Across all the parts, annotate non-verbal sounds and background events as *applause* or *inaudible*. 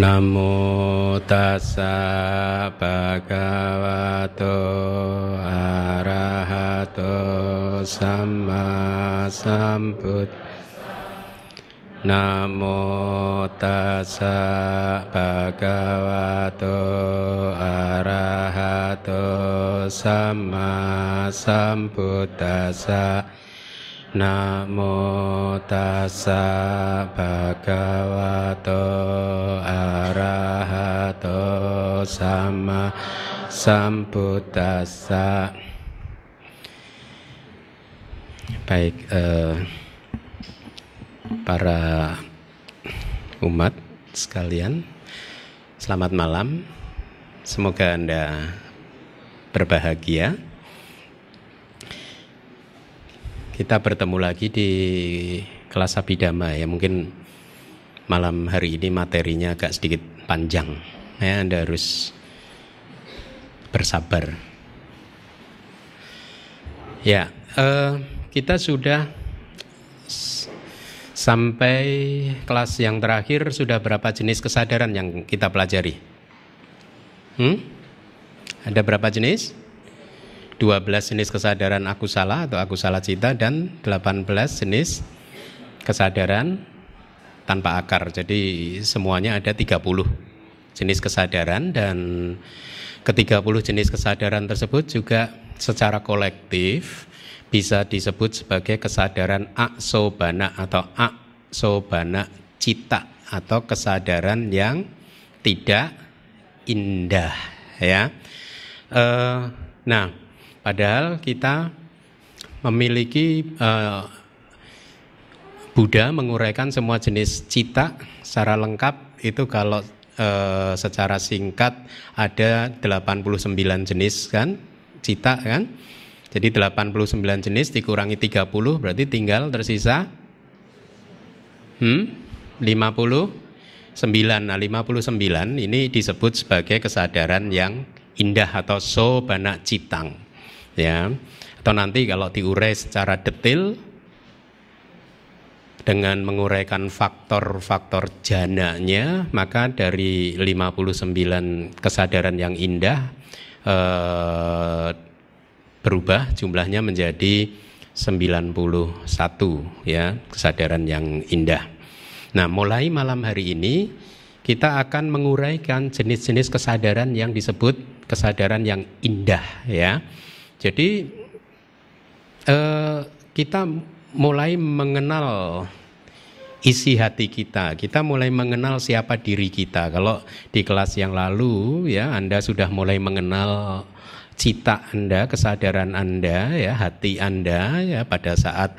Namo tassa bhagavato arahato samma samput. Namo tassa bhagavato arahato samma sambuddhassa Namo tassa bhagavato arahato sama sambuddhassa. Baik eh, para umat sekalian Selamat malam. Semoga Anda berbahagia. Kita bertemu lagi di kelas Abidama ya. Mungkin malam hari ini materinya agak sedikit panjang. Ya, Anda harus bersabar. Ya, eh, kita sudah sampai kelas yang terakhir sudah berapa jenis kesadaran yang kita pelajari? Hmm? Ada berapa jenis? 12 jenis kesadaran aku salah atau aku salah cita dan 18 jenis kesadaran tanpa akar. Jadi semuanya ada 30 jenis kesadaran dan ke-30 jenis kesadaran tersebut juga secara kolektif bisa disebut sebagai kesadaran aksobana atau aksobana cita atau kesadaran yang tidak indah ya. Eh, nah, padahal kita memiliki eh, Buddha menguraikan semua jenis cita secara lengkap itu kalau eh, secara singkat ada 89 jenis kan cita kan. Jadi 89 jenis dikurangi 30 berarti tinggal tersisa hmm, 59. Nah, 59 ini disebut sebagai kesadaran yang indah atau sobana citang. Ya. Atau nanti kalau diurai secara detail dengan menguraikan faktor-faktor jananya, maka dari 59 kesadaran yang indah eh, berubah jumlahnya menjadi 91 ya, kesadaran yang indah. Nah, mulai malam hari ini kita akan menguraikan jenis-jenis kesadaran yang disebut kesadaran yang indah ya. Jadi eh, kita mulai mengenal isi hati kita. Kita mulai mengenal siapa diri kita. Kalau di kelas yang lalu ya Anda sudah mulai mengenal cita Anda, kesadaran Anda ya, hati Anda ya pada saat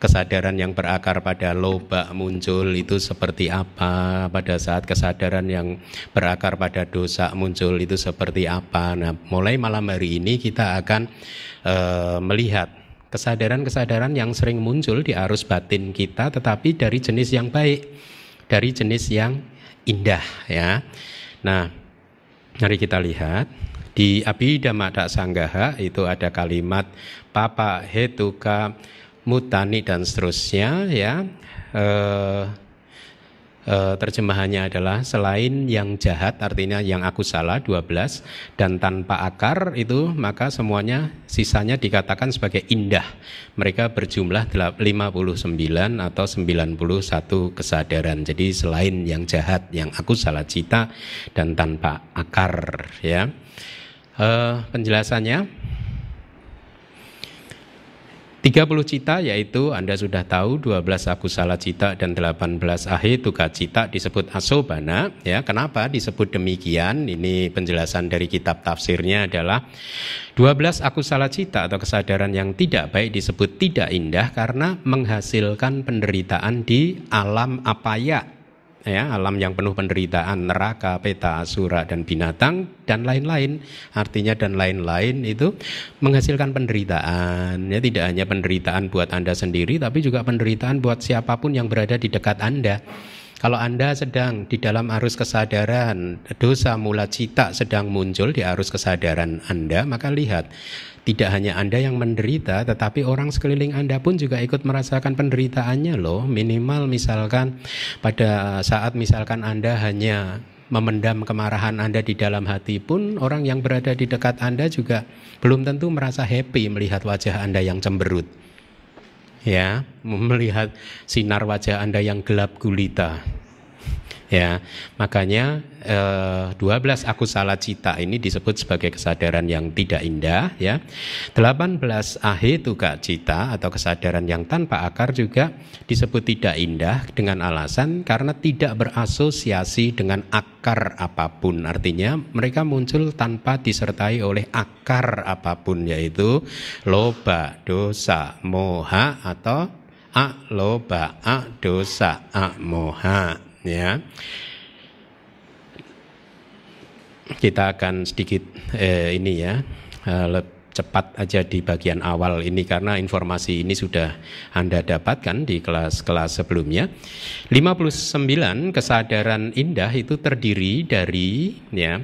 kesadaran yang berakar pada loba muncul itu seperti apa? Pada saat kesadaran yang berakar pada dosa muncul itu seperti apa? Nah mulai malam hari ini kita akan eh, melihat kesadaran-kesadaran yang sering muncul di arus batin kita tetapi dari jenis yang baik dari jenis yang indah ya. Nah mari kita lihat. Di Abhidhamma Sanggaha itu ada kalimat papa hetuka mutani dan seterusnya ya. Eh, eh, terjemahannya adalah selain yang jahat artinya yang aku salah 12 dan tanpa akar itu maka semuanya sisanya dikatakan sebagai indah. Mereka berjumlah 59 atau 91 kesadaran. Jadi selain yang jahat yang aku salah cita dan tanpa akar ya. Eh, penjelasannya 30 cita yaitu Anda sudah tahu 12 aku salah cita dan 18 ahe tuka cita disebut asobana ya. Kenapa disebut demikian? Ini penjelasan dari kitab tafsirnya adalah 12 aku salah cita atau kesadaran yang tidak baik disebut tidak indah karena menghasilkan penderitaan di alam apaya ya alam yang penuh penderitaan neraka peta asura dan binatang dan lain-lain. Artinya dan lain-lain itu menghasilkan penderitaan. Ya tidak hanya penderitaan buat anda sendiri tapi juga penderitaan buat siapa pun yang berada di dekat anda. Kalau Anda sedang di dalam arus kesadaran, dosa mula cita sedang muncul di arus kesadaran Anda, maka lihat, tidak hanya Anda yang menderita, tetapi orang sekeliling Anda pun juga ikut merasakan penderitaannya loh. Minimal misalkan pada saat misalkan Anda hanya memendam kemarahan Anda di dalam hati pun orang yang berada di dekat Anda juga belum tentu merasa happy melihat wajah Anda yang cemberut ya melihat sinar wajah Anda yang gelap gulita ya makanya eh, 12 aku salah cita ini disebut sebagai kesadaran yang tidak indah ya. 18 tuka cita atau kesadaran yang tanpa akar juga disebut tidak indah dengan alasan karena tidak berasosiasi dengan akar apa pun. Artinya mereka muncul tanpa disertai oleh akar apa pun yaitu loba dosa moha atau a loba a dosa a moha ya kita akan sedikit eh, ini ya eh, cepat aja di bagian awal ini karena informasi ini sudah Anda dapatkan di kelas-kelas sebelumnya. 59 kesadaran indah itu terdiri dari ya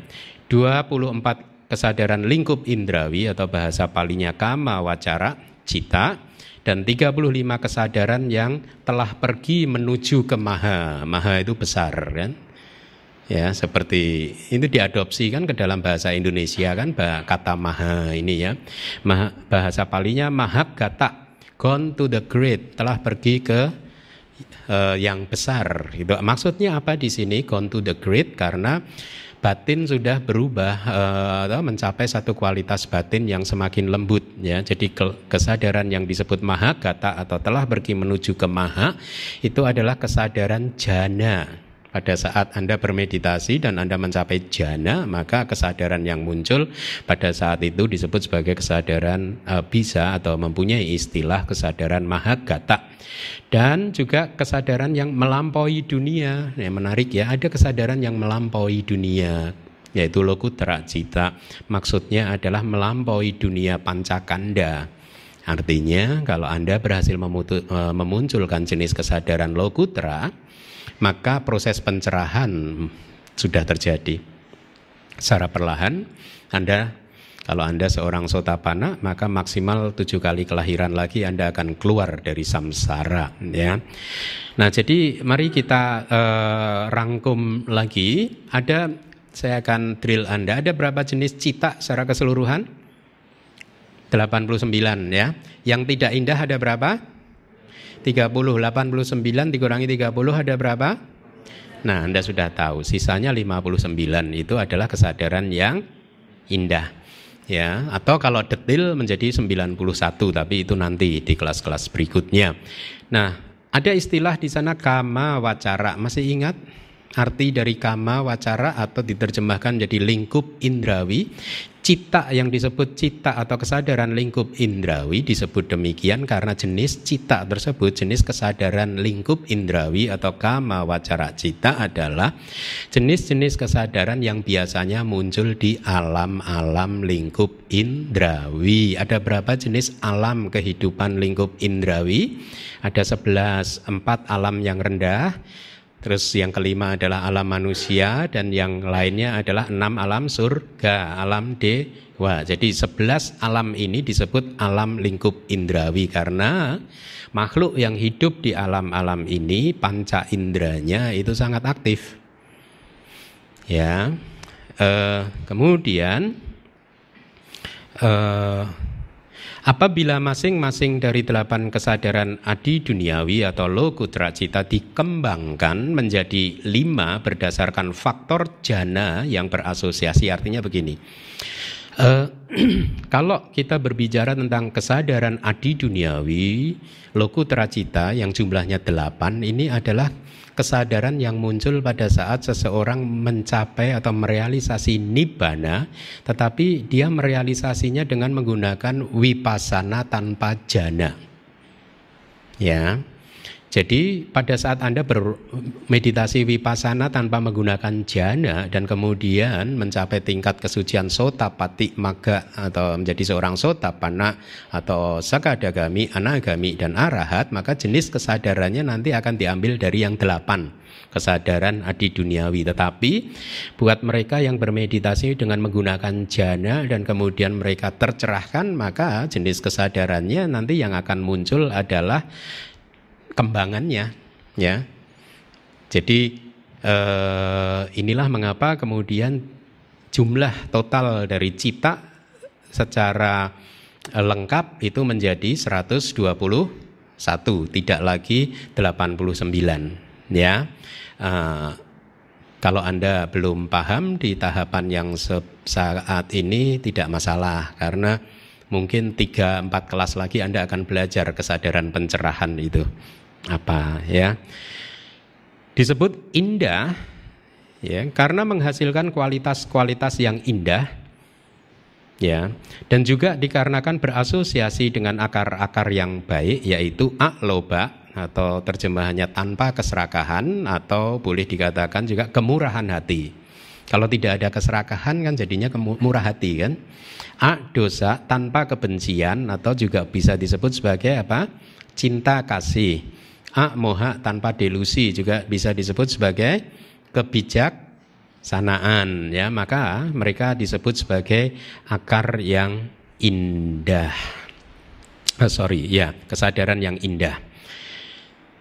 24 kesadaran lingkup indrawi atau bahasa palinya kama wacara cita dan 35 kesadaran yang telah pergi menuju ke maha. Maha itu besar kan? Ya, seperti itu diadopsi kan ke dalam bahasa Indonesia kan kata maha ini ya. Maha, bahasa palinya maha gata, gone to the great, telah pergi ke uh, yang besar. Itu maksudnya apa di sini gone to the great karena batin sudah berubah uh, atau mencapai satu kualitas batin yang semakin lembut ya. Jadi kesadaran yang disebut maha kata atau telah pergi menuju ke maha itu adalah kesadaran jana. Pada saat Anda bermeditasi dan Anda mencapai jana, maka kesadaran yang muncul pada saat itu disebut sebagai kesadaran uh, bisa atau mempunyai istilah kesadaran mahagata. Dan juga kesadaran yang melampaui dunia. Yang menarik ya, ada kesadaran yang melampaui dunia yaitu lokutra cita. Maksudnya adalah melampaui dunia pancakanda. Artinya kalau Anda berhasil uh, memunculkan jenis kesadaran lokutra, maka proses pencerahan sudah terjadi. Secara perlahan, Anda kalau Anda seorang sotapana, maka maksimal tujuh kali kelahiran lagi Anda akan keluar dari samsara. Ya. Nah, jadi mari kita uh, rangkum lagi. Ada, saya akan drill Anda. Ada berapa jenis cita secara keseluruhan? 89 ya. Yang tidak indah ada berapa? 30, 89 dikurangi 30 ada berapa? Nah, Anda sudah tahu, sisanya 59 itu adalah kesadaran yang indah. Ya, atau kalau detil menjadi 91, tapi itu nanti di kelas-kelas berikutnya. Nah, ada istilah di sana kama wacara. Masih ingat? Arti dari kama wacara atau diterjemahkan jadi lingkup indrawi. Cita yang disebut cita atau kesadaran lingkup indrawi disebut demikian karena jenis cita tersebut, jenis kesadaran lingkup indrawi atau kama wacara cita adalah jenis-jenis kesadaran yang biasanya muncul di alam-alam lingkup indrawi. Ada berapa jenis alam kehidupan lingkup indrawi? Ada 11, empat alam yang rendah, Terus yang kelima adalah alam manusia dan yang lainnya adalah enam alam surga, alam dewa. Jadi sebelas alam ini disebut alam lingkup indrawi karena makhluk yang hidup di alam-alam ini panca indranya itu sangat aktif. Ya, uh, kemudian uh, Apabila masing-masing dari delapan kesadaran adi duniawi atau lokutra cita dikembangkan menjadi lima berdasarkan faktor jana yang berasosiasi artinya begini. Uh, *clears throat* kalau kita berbicara tentang kesadaran adi duniawi, lokutra cita yang jumlahnya delapan ini adalah kesadaran yang muncul pada saat seseorang mencapai atau merealisasi nibbana tetapi dia merealisasinya dengan menggunakan wipasana tanpa jana. Ya. Jadi pada saat Anda bermeditasi vipassana tanpa menggunakan jana dan kemudian mencapai tingkat kesucian sota pati maga atau menjadi seorang sota pana atau sakadagami, anagami dan arahat maka jenis kesadarannya nanti akan diambil dari yang delapan kesadaran adi duniawi. Tetapi buat mereka yang bermeditasi dengan menggunakan jana dan kemudian mereka tercerahkan maka jenis kesadarannya nanti yang akan muncul adalah kembangannya ya. Jadi eh, inilah mengapa kemudian jumlah total dari cita secara eh, lengkap itu menjadi 121 tidak lagi 89 ya. Uh, kalau Anda belum paham di tahapan yang saat ini tidak masalah karena mungkin 3 4 kelas lagi Anda akan belajar kesadaran pencerahan itu apa ya. Disebut indah ya karena menghasilkan kualitas-kualitas yang indah ya dan juga dikarenakan berasosiasi dengan akar-akar yang baik yaitu akloba atau terjemahannya tanpa keserakahan atau boleh dikatakan juga kemurahan hati. Kalau tidak ada keserakahan kan jadinya murah hati kan. A dosa tanpa kebencian atau juga bisa disebut sebagai apa? cinta kasih a moha tanpa delusi juga bisa disebut sebagai kebijaksanaan ya maka mereka disebut sebagai akar yang indah oh, sorry ya kesadaran yang indah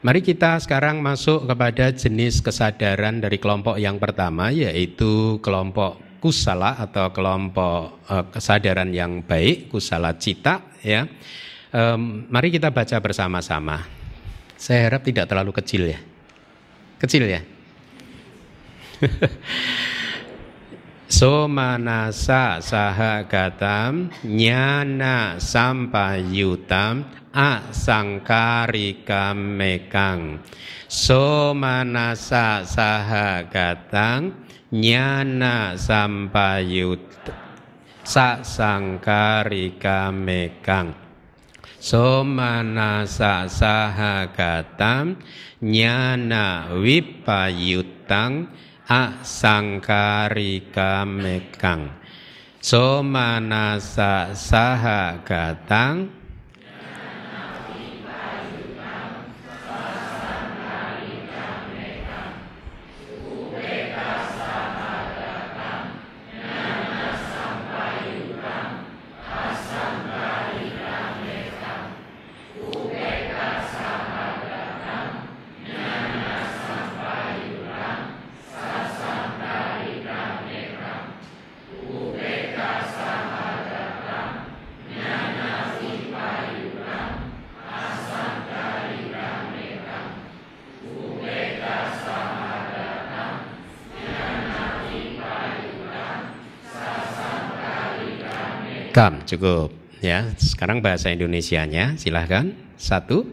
Mari kita sekarang masuk kepada jenis kesadaran dari kelompok yang pertama yaitu kelompok kusala atau kelompok uh, kesadaran yang baik kusala cita ya. Um, mari kita baca bersama-sama. Saya harap tidak terlalu kecil ya. Kecil ya. *laughs* Somanasa sahagatam nyana sampayutam asangkarikam mekang Somanasa sahagatam nyana sampayut sasangkarikam mekang Somanasa sahagatam nyana wipayutang asangkarika mekang. Somanasa sahagatam Kam, cukup. Ya, sekarang bahasa Indonesianya, silahkan. Satu.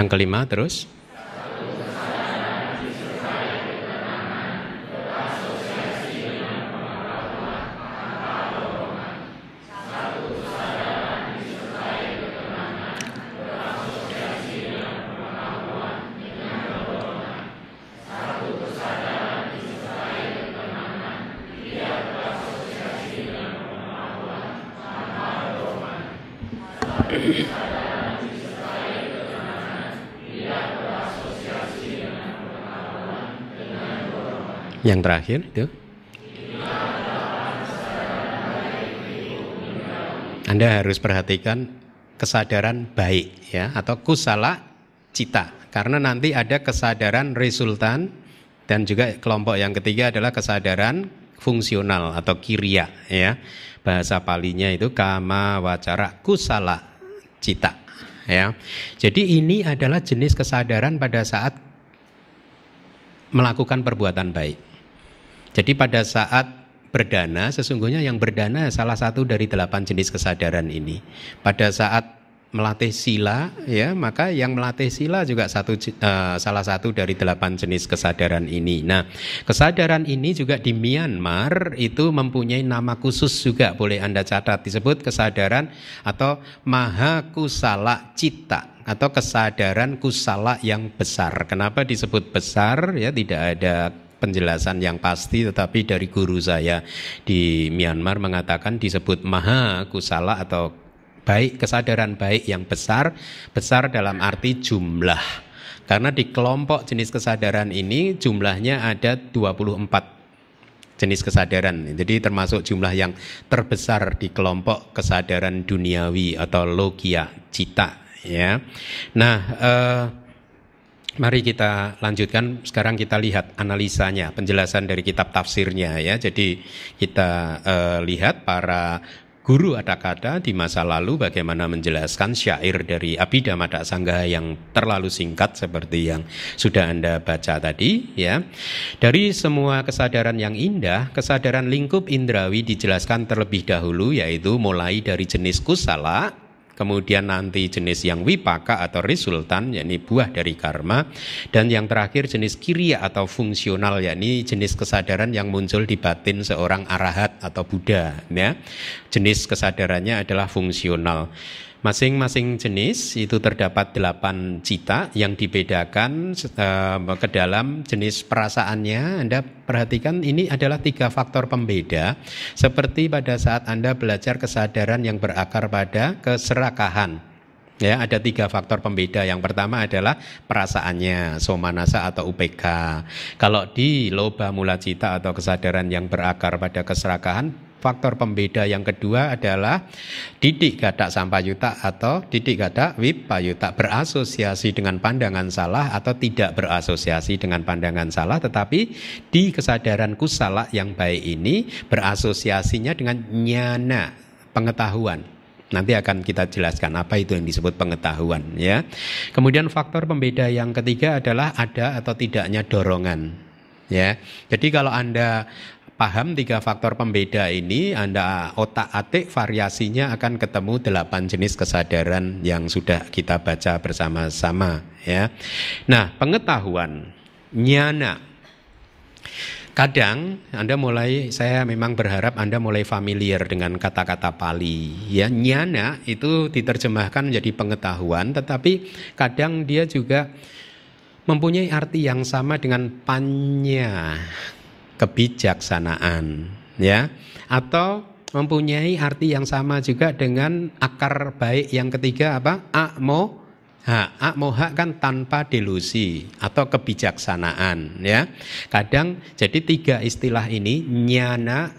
Yang kelima terus. Yang terakhir itu. Anda harus perhatikan kesadaran baik ya atau kusala cita karena nanti ada kesadaran resultan dan juga kelompok yang ketiga adalah kesadaran fungsional atau kirya ya. Bahasa palinya itu kama wacara kusala cita ya. Jadi ini adalah jenis kesadaran pada saat melakukan perbuatan baik. Jadi pada saat berdana sesungguhnya yang berdana salah satu dari delapan jenis kesadaran ini. Pada saat melatih sila ya maka yang melatih sila juga satu uh, salah satu dari delapan jenis kesadaran ini. Nah kesadaran ini juga di Myanmar itu mempunyai nama khusus juga boleh anda catat disebut kesadaran atau maha kusala cita atau kesadaran kusala yang besar. Kenapa disebut besar ya tidak ada penjelasan yang pasti tetapi dari guru saya di Myanmar mengatakan disebut maha kusala atau baik, kesadaran baik yang besar, besar dalam arti jumlah. Karena di kelompok jenis kesadaran ini jumlahnya ada 24 jenis kesadaran. Jadi termasuk jumlah yang terbesar di kelompok kesadaran duniawi atau logia cita ya. Nah, eh, mari kita lanjutkan sekarang kita lihat analisanya, penjelasan dari kitab tafsirnya ya. Jadi kita eh, lihat para Guru ada kata di masa lalu bagaimana menjelaskan syair dari Abhidhamma Sangga yang terlalu singkat seperti yang sudah Anda baca tadi ya. Dari semua kesadaran yang indah, kesadaran lingkup indrawi dijelaskan terlebih dahulu yaitu mulai dari jenis kusala kemudian nanti jenis yang wipaka atau resultan yakni buah dari karma. Dan yang terakhir jenis kiria atau fungsional yakni jenis kesadaran yang muncul di batin seorang arahat atau Buddha ya. Jenis kesadarannya adalah fungsional Masing-masing jenis itu terdapat delapan cita yang dibedakan uh, ke dalam jenis perasaannya. Anda perhatikan ini adalah tiga faktor pembeda. Seperti pada saat Anda belajar kesadaran yang berakar pada keserakahan. Ya, ada tiga faktor pembeda. Yang pertama adalah perasaannya, somanasa atau UPK. Kalau di loba mula cita atau kesadaran yang berakar pada keserakahan, Faktor pembeda yang kedua adalah didik gadak sampayuta atau didik gadak wipayuta berasosiasi dengan pandangan salah atau tidak berasosiasi dengan pandangan salah tetapi di kesadaran kusala yang baik ini berasosiasinya dengan nyana pengetahuan Nanti akan kita jelaskan apa itu yang disebut pengetahuan ya. Kemudian faktor pembeda yang ketiga adalah ada atau tidaknya dorongan ya. Jadi kalau Anda paham tiga faktor pembeda ini, Anda otak-atik variasinya akan ketemu delapan jenis kesadaran yang sudah kita baca bersama-sama ya. Nah, pengetahuan nyana Kadang Anda mulai saya memang berharap Anda mulai familiar dengan kata-kata Pali. Ya, nyana itu diterjemahkan menjadi pengetahuan tetapi kadang dia juga mempunyai arti yang sama dengan panya kebijaksanaan ya atau mempunyai arti yang sama juga dengan akar baik yang ketiga apa akmo Ha, akmoha kan tanpa delusi atau kebijaksanaan ya. Kadang jadi tiga istilah ini nyana,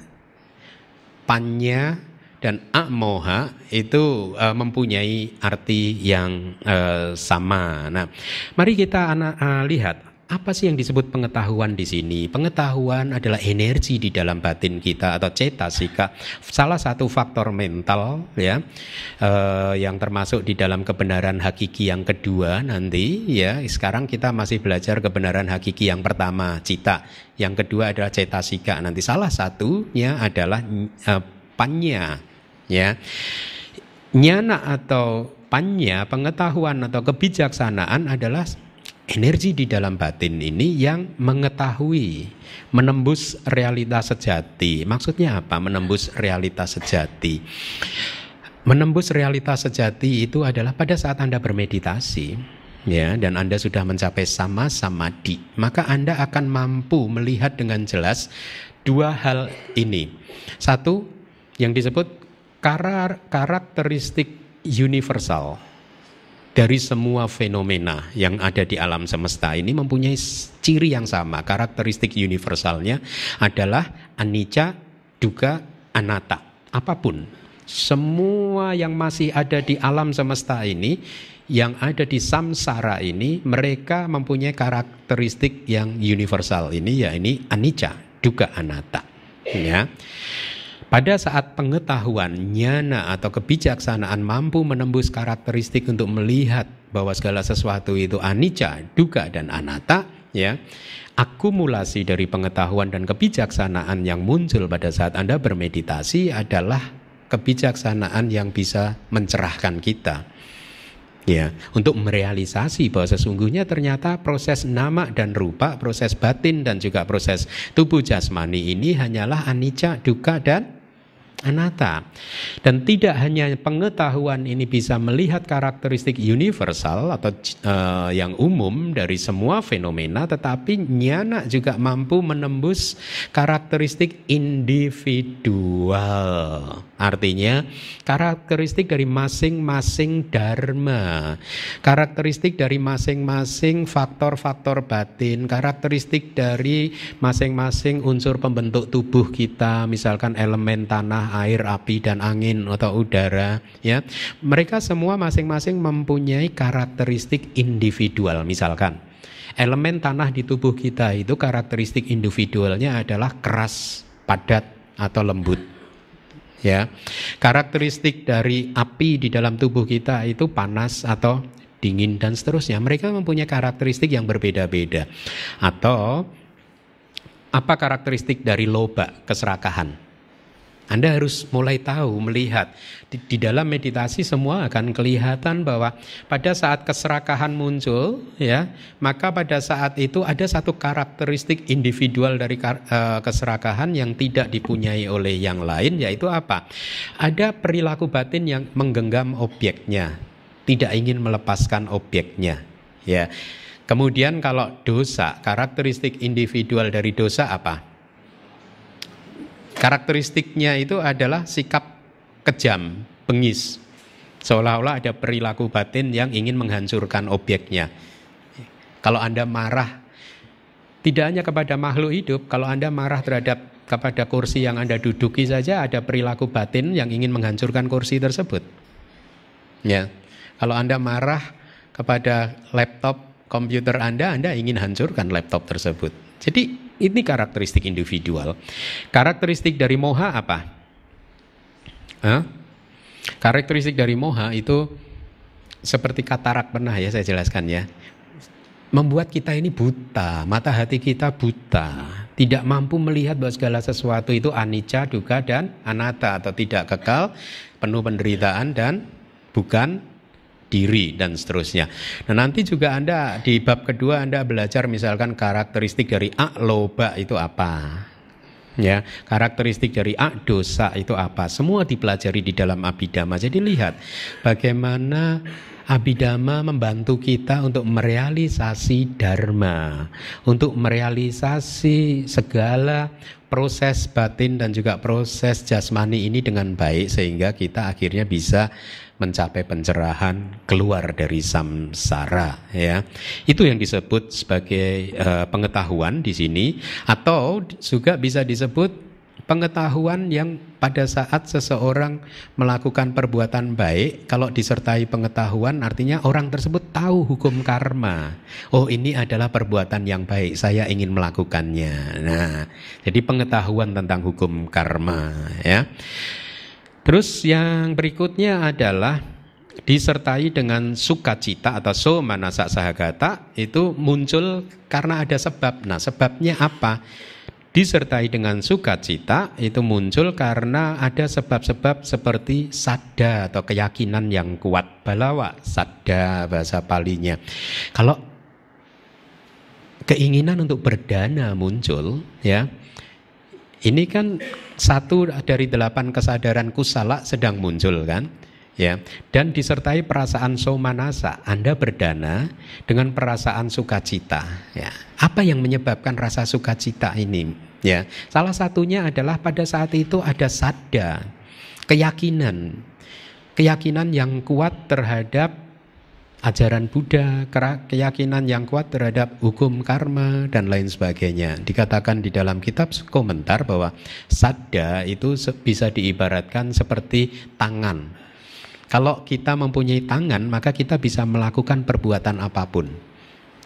panya dan akmoha itu uh, mempunyai arti yang uh, sama. Nah, mari kita uh, lihat apa sih yang disebut pengetahuan di sini? Pengetahuan adalah energi di dalam batin kita atau cetasika. Salah satu faktor mental ya eh, yang termasuk di dalam kebenaran hakiki yang kedua nanti ya. Sekarang kita masih belajar kebenaran hakiki yang pertama cita, yang kedua adalah cetasika. Nanti salah satunya adalah eh, panya ya. Nyana atau panya, pengetahuan atau kebijaksanaan adalah energi di dalam batin ini yang mengetahui, menembus realitas sejati. Maksudnya apa? Menembus realitas sejati. Menembus realitas sejati itu adalah pada saat Anda bermeditasi, ya, dan Anda sudah mencapai sama samadhi, maka Anda akan mampu melihat dengan jelas dua hal ini. Satu yang disebut karakteristik universal dari semua fenomena yang ada di alam semesta ini mempunyai ciri yang sama. Karakteristik universalnya adalah anicca, duga, anatta. Apa pun, semua yang masih ada di alam semesta ini, yang ada di samsara ini, mereka mempunyai karakteristik yang universal ini, ya ini anicca, duga, anatta. Ya. Pada saat pengetahuan, nyana atau kebijaksanaan mampu menembus karakteristik untuk melihat bahwa segala sesuatu itu anicca, duka dan anatta, ya. Akumulasi dari pengetahuan dan kebijaksanaan yang muncul pada saat Anda bermeditasi adalah kebijaksanaan yang bisa mencerahkan kita. Ya, untuk merealisasi bahwa sesungguhnya ternyata proses nama dan rupa, proses batin dan juga proses tubuh jasmani ini hanyalah anicca, duka dan anatta. Dan tidak hanya pengetahuan ini bisa melihat karakteristik universal atau uh, yang umum dari semua fenomena, tetapi nyana juga mampu menembus karakteristik individual. Artinya karakteristik dari masing-masing dharma, karakteristik dari masing-masing faktor-faktor batin, karakteristik dari masing-masing unsur pembentuk tubuh kita, misalkan elemen tanah, air, api dan angin atau udara, ya. Mereka semua masing-masing mempunyai karakteristik individual, misalkan. Elemen tanah di tubuh kita itu karakteristik individualnya adalah keras, padat atau lembut ya. Karakteristik dari api di dalam tubuh kita itu panas atau dingin dan seterusnya. Mereka mempunyai karakteristik yang berbeda-beda. Atau apa karakteristik dari loba, keserakahan? Anda harus mulai tahu, melihat di, di dalam meditasi semua akan kelihatan bahwa pada saat keserakahan muncul, ya, maka pada saat itu ada satu karakteristik individual dari uh, keserakahan yang tidak dipunyai oleh yang lain, yaitu apa? Ada perilaku batin yang menggenggam objeknya, tidak ingin melepaskan objeknya, ya. Kemudian kalau dosa, karakteristik individual dari dosa apa? Karakteristiknya itu adalah sikap kejam, bengis. Seolah-olah ada perilaku batin yang ingin menghancurkan objeknya. Kalau Anda marah, tidak hanya kepada makhluk hidup, kalau Anda marah terhadap kepada kursi yang Anda duduki saja ada perilaku batin yang ingin menghancurkan kursi tersebut. Ya. Kalau Anda marah kepada laptop komputer Anda, Anda ingin hancurkan laptop tersebut. Jadi ini karakteristik individual. Karakteristik dari moha apa? Hah? Karakteristik dari moha itu seperti katarak pernah ya saya jelaskan ya. Membuat kita ini buta, mata hati kita buta, tidak mampu melihat bahwa segala sesuatu itu anicca, duka dan anatta atau tidak kekal, penuh penderitaan dan bukan diri dan seterusnya. Nah nanti juga Anda di bab kedua Anda belajar misalkan karakteristik dari a loba itu apa. Ya, karakteristik dari a dosa itu apa? Semua dipelajari di dalam abidama. Jadi lihat bagaimana Abidama membantu kita untuk merealisasi dharma, untuk merealisasi segala proses batin dan juga proses jasmani ini dengan baik sehingga kita akhirnya bisa mencapai pencerahan keluar dari samsara ya. Itu yang disebut sebagai uh, pengetahuan di sini atau juga bisa disebut pengetahuan yang pada saat seseorang melakukan perbuatan baik kalau disertai pengetahuan artinya orang tersebut tahu hukum karma. Oh, ini adalah perbuatan yang baik, saya ingin melakukannya. Nah, jadi pengetahuan tentang hukum karma ya. Terus yang berikutnya adalah disertai dengan sukacita atau so manasa sahagata itu muncul karena ada sebab. Nah, sebabnya apa? Disertai dengan sukacita itu muncul karena ada sebab-sebab seperti sada atau keyakinan yang kuat. Balawa, sada bahasa palinya. Kalau keinginan untuk berdana muncul, ya, ini kan satu dari delapan kesadaran kusala sedang muncul kan? Ya. Dan disertai perasaan somanasa Anda berdana dengan perasaan sukacita. Ya. Apa yang menyebabkan rasa sukacita ini? Ya. Salah satunya adalah pada saat itu ada sadda keyakinan. Keyakinan yang kuat terhadap ajaran Buddha, keyakinan yang kuat terhadap hukum karma dan lain sebagainya. Dikatakan di dalam kitab komentar bahwa sadda itu bisa diibaratkan seperti tangan. Kalau kita mempunyai tangan, maka kita bisa melakukan perbuatan apa pun.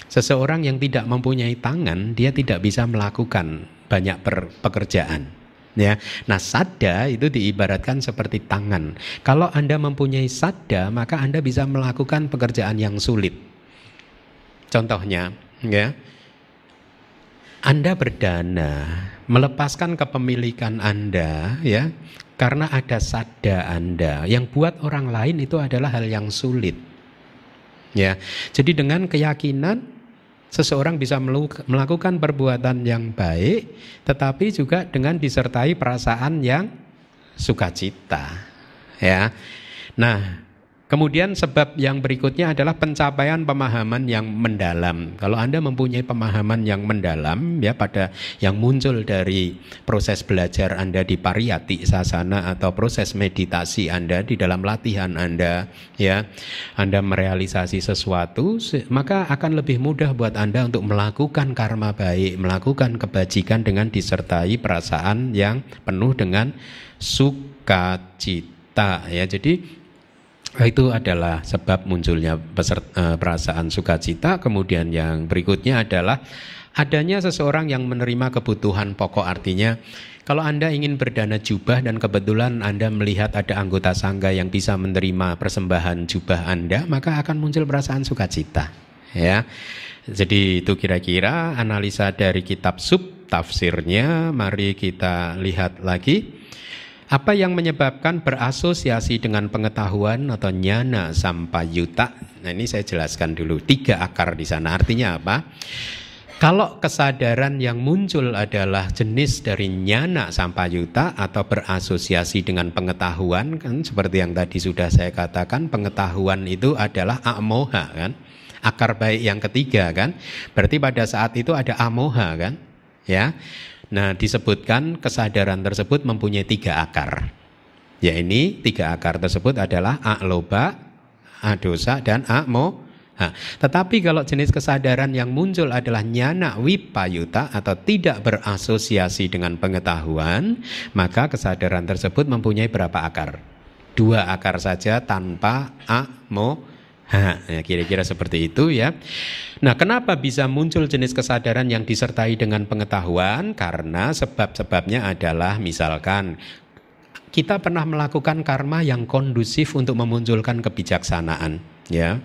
Seseorang yang tidak mempunyai tangan, dia tidak bisa melakukan banyak pekerjaan. Ya, nah sada itu diibaratkan seperti tangan. Kalau anda mempunyai sada, maka anda bisa melakukan pekerjaan yang sulit. Contohnya, ya, anda berdana, melepaskan kepemilikan anda, ya, karena ada sada anda. Yang buat orang lain itu adalah hal yang sulit. Ya, jadi dengan keyakinan seseorang bisa melakukan perbuatan yang baik, tetapi juga dengan disertai perasaan yang sukacita. Ya, nah Kemudian sebab yang berikutnya adalah pencapaian pemahaman yang mendalam. Kalau Anda mempunyai pemahaman yang mendalam ya pada yang muncul dari proses belajar Anda di pariyati sasana atau proses meditasi Anda di dalam latihan Anda ya. Anda merealisasi sesuatu maka akan lebih mudah buat Anda untuk melakukan karma baik, melakukan kebajikan dengan disertai perasaan yang penuh dengan sukacita ya. Jadi itu adalah sebab munculnya eh, perasaan sukacita. Kemudian yang berikutnya adalah adanya seseorang yang menerima kebutuhan pokok artinya kalau Anda ingin berdana jubah dan kebetulan Anda melihat ada anggota sangga yang bisa menerima persembahan jubah Anda, maka akan muncul perasaan sukacita. Ya. Jadi itu kira-kira analisa dari kitab sub tafsirnya. Mari kita lihat lagi. Apa yang menyebabkan berasosiasi dengan pengetahuan atau nyana sampayuta? Nah ini saya jelaskan dulu. Tiga akar di sana. Artinya apa? Kalau kesadaran yang muncul adalah jenis dari nyana sampayuta atau berasosiasi dengan pengetahuan kan seperti yang tadi sudah saya katakan pengetahuan itu adalah amoha kan akar baik yang ketiga kan berarti pada saat itu ada amoha kan ya Nah, disebutkan kesadaran tersebut mempunyai tiga akar. Ya ini tiga akar tersebut adalah aloba, adosa, dan amo. Nah, tetapi kalau jenis kesadaran yang muncul adalah nyana wipayuta atau tidak berasosiasi dengan pengetahuan, maka kesadaran tersebut mempunyai berapa akar? Dua akar saja tanpa Ha, *laughs* ya, kira-kira seperti itu ya. Nah, kenapa bisa muncul jenis kesadaran yang disertai dengan pengetahuan? Karena sebab-sebabnya adalah misalkan kita pernah melakukan karma yang kondusif untuk memunculkan kebijaksanaan ya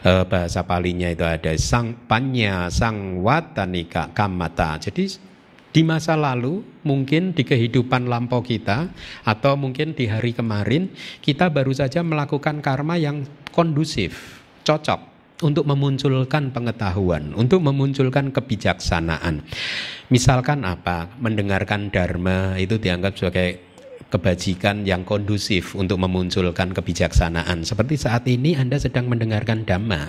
e, bahasa palinya itu ada sang panya sang watanika kamata jadi di masa lalu, mungkin di kehidupan lampau kita, atau mungkin di hari kemarin, kita baru saja melakukan karma yang kondusif, cocok untuk memunculkan pengetahuan, untuk memunculkan kebijaksanaan. Misalkan apa? Mendengarkan dharma itu dianggap sebagai kebajikan yang kondusif untuk memunculkan kebijaksanaan. Seperti saat ini Anda sedang mendengarkan dhamma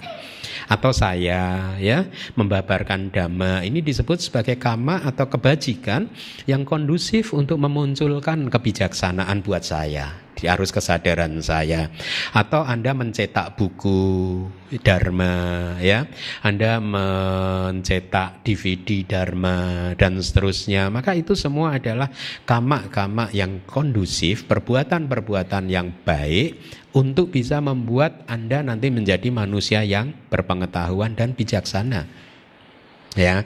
atau saya ya membabarkan dhamma. Ini disebut sebagai kama atau kebajikan yang kondusif untuk memunculkan kebijaksanaan buat saya di arus kesadaran saya. Atau Anda mencetak buku Dharma ya Anda mencetak DVD Dharma dan seterusnya. Maka itu semua adalah kama-kama yang kondusif perbuatan-perbuatan yang baik untuk bisa membuat Anda nanti menjadi manusia yang berpengetahuan dan bijaksana ya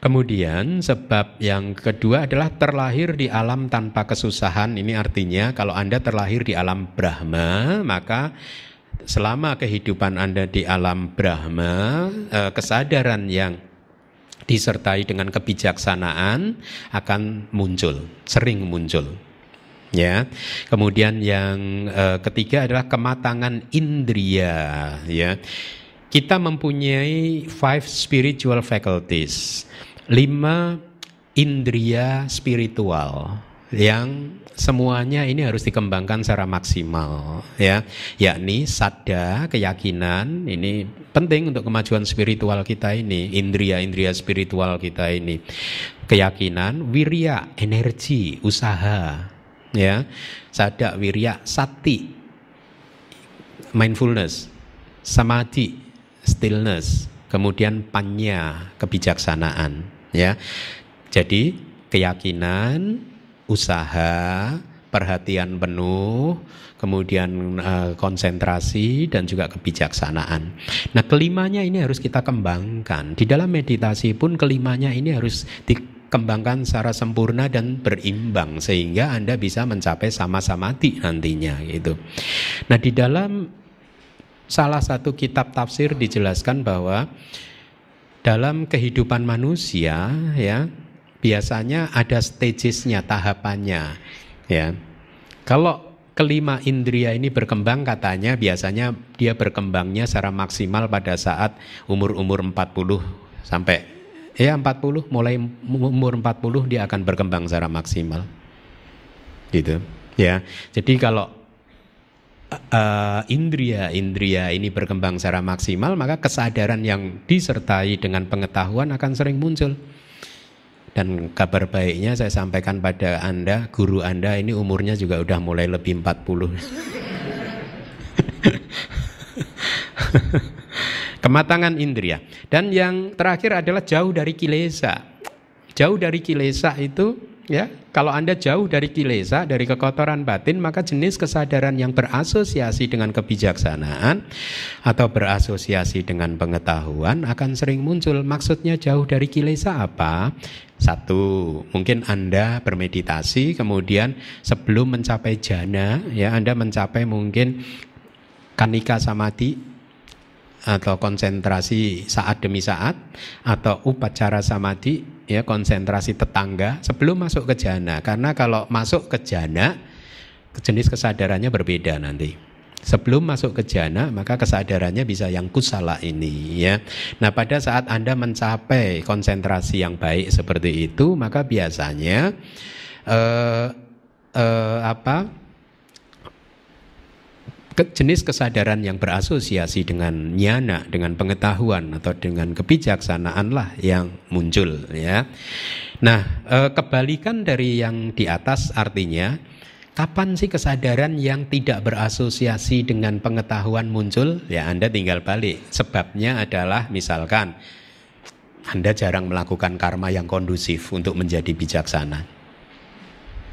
Kemudian sebab yang kedua adalah terlahir di alam tanpa kesusahan. Ini artinya kalau Anda terlahir di alam Brahma, maka selama kehidupan Anda di alam Brahma, eh, kesadaran yang disertai dengan kebijaksanaan akan muncul, sering muncul. Ya. Kemudian yang eh, ketiga adalah kematangan indria, ya. Kita mempunyai five spiritual faculties lima indria spiritual yang semuanya ini harus dikembangkan secara maksimal ya yakni sada keyakinan ini penting untuk kemajuan spiritual kita ini indria-indria spiritual kita ini keyakinan wirya energi usaha ya sada wirya sati mindfulness samadhi stillness kemudian panya kebijaksanaan ya. Jadi keyakinan, usaha, perhatian penuh, kemudian uh, konsentrasi dan juga kebijaksanaan. Nah, kelimanya ini harus kita kembangkan. Di dalam meditasi pun kelimanya ini harus kembangkan secara sempurna dan berimbang sehingga Anda bisa mencapai sama-sama di nantinya gitu. Nah, di dalam salah satu kitab tafsir dijelaskan bahwa dalam kehidupan manusia ya biasanya ada stagesnya, tahapannya ya. Kalau kelima indria ini berkembang katanya biasanya dia berkembangnya secara maksimal pada saat umur-umur 40 sampai Ya 40 mulai umur 40 dia akan berkembang secara maksimal. Gitu. Ya. Jadi kalau uh, indria indria ini berkembang secara maksimal maka kesadaran yang disertai dengan pengetahuan akan sering muncul. Dan kabar baiknya saya sampaikan pada Anda, guru Anda ini umurnya juga udah mulai lebih 40. *laughs* Kematangan indria. Dan yang terakhir adalah jauh dari kilesa. Jauh dari kilesa itu ya, kalau Anda jauh dari kilesa, dari kekotoran batin, maka jenis kesadaran yang berasosiasi dengan kebijaksanaan atau berasosiasi dengan pengetahuan akan sering muncul. Maksudnya jauh dari kilesa apa? Satu, mungkin Anda bermeditasi, kemudian sebelum mencapai jana, ya Anda mencapai mungkin kanika samadhi, atau konsentrasi saat demi saat atau upacara samadhi ya konsentrasi tetangga sebelum masuk ke jana. Karena kalau masuk ke jana jenis kesadarannya berbeda nanti. Sebelum masuk ke jana maka kesadarannya bisa yang kusala ini ya. Nah pada saat anda mencapai konsentrasi yang baik seperti itu maka biasanya eh, eh, apa jenis kesadaran yang berasosiasi dengan nyana, dengan pengetahuan atau dengan kebijaksanaan lah yang muncul ya. Nah, e, kebalikan dari yang di atas artinya kapan sih kesadaran yang tidak berasosiasi dengan pengetahuan muncul? Ya, Anda tinggal balik. Sebabnya adalah misalkan Anda jarang melakukan karma yang kondusif untuk menjadi bijaksana.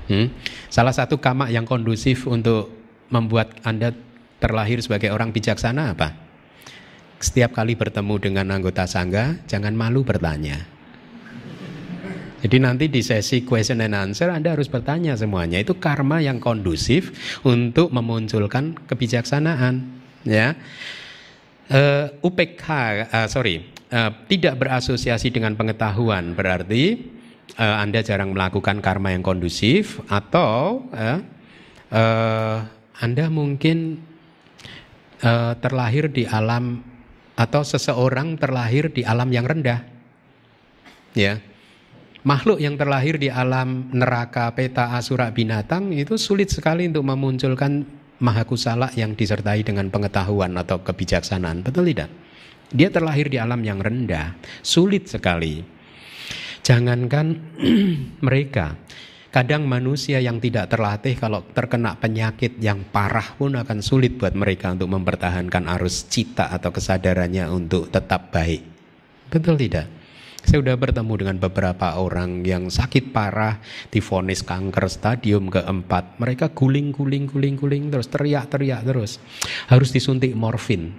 Hmm? Salah satu karma yang kondusif untuk membuat Anda terlahir sebagai orang bijaksana apa? Setiap kali bertemu dengan anggota sangga, jangan malu bertanya. Jadi nanti di sesi question and answer Anda harus bertanya semuanya. Itu karma yang kondusif untuk memunculkan kebijaksanaan. Ya, uh, eh, UPK, uh, eh, sorry, uh, tidak berasosiasi dengan pengetahuan berarti uh, Anda jarang melakukan karma yang kondusif atau uh, uh, Anda mungkin uh, terlahir di alam atau seseorang terlahir di alam yang rendah. Ya. Makhluk yang terlahir di alam neraka, peta, asura, binatang itu sulit sekali untuk memunculkan mahakusala yang disertai dengan pengetahuan atau kebijaksanaan. Betul tidak? Dia terlahir di alam yang rendah, sulit sekali. Jangankan *clears throat* mereka, Kadang manusia yang tidak terlatih kalau terkena penyakit yang parah pun akan sulit buat mereka untuk mempertahankan arus cita atau kesadarannya untuk tetap baik. Betul tidak? Saya sudah bertemu dengan beberapa orang yang sakit parah, difonis kanker stadium keempat. Mereka guling, guling, guling, guling terus, teriak-teriak terus. Harus disuntik morfin.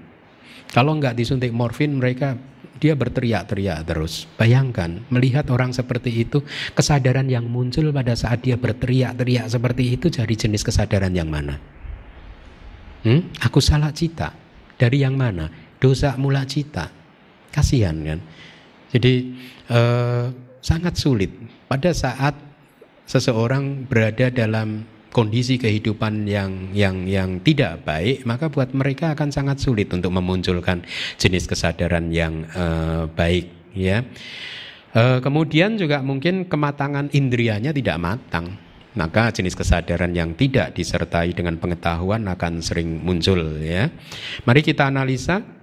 Kalau nggak disuntik morfin, mereka dia berteriak-teriak terus. Bayangkan, melihat orang seperti itu, kesadaran yang muncul pada saat dia berteriak-teriak seperti itu jadi jenis kesadaran yang mana? Hmm? Aku salah cita. Dari yang mana? Dosa mula cita. Kasihan kan? Jadi eh, sangat sulit pada saat seseorang berada dalam kondisi kehidupan yang yang yang tidak baik, maka buat mereka akan sangat sulit untuk memunculkan jenis kesadaran yang uh, baik, ya. Uh, kemudian juga mungkin kematangan indrianya tidak matang, maka jenis kesadaran yang tidak disertai dengan pengetahuan akan sering muncul, ya. Mari kita analisa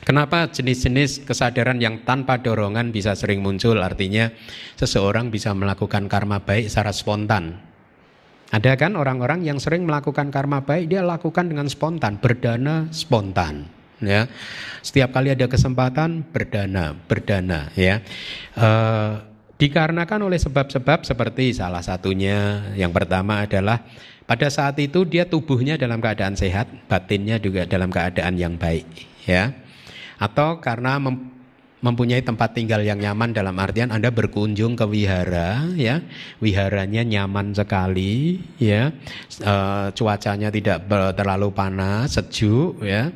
Kenapa jenis-jenis kesadaran yang tanpa dorongan bisa sering muncul? Artinya seseorang bisa melakukan karma baik secara spontan. Ada kan orang-orang yang sering melakukan karma baik dia lakukan dengan spontan, berdana spontan ya. Setiap kali ada kesempatan berdana, berdana ya. E, dikarenakan oleh sebab-sebab seperti salah satunya yang pertama adalah pada saat itu dia tubuhnya dalam keadaan sehat, batinnya juga dalam keadaan yang baik ya. Atau karena mempunyai tempat tinggal yang nyaman dalam artian Anda berkunjung ke wihara ya. Wiharanya nyaman sekali ya. E, cuacanya tidak terlalu panas sejuk ya.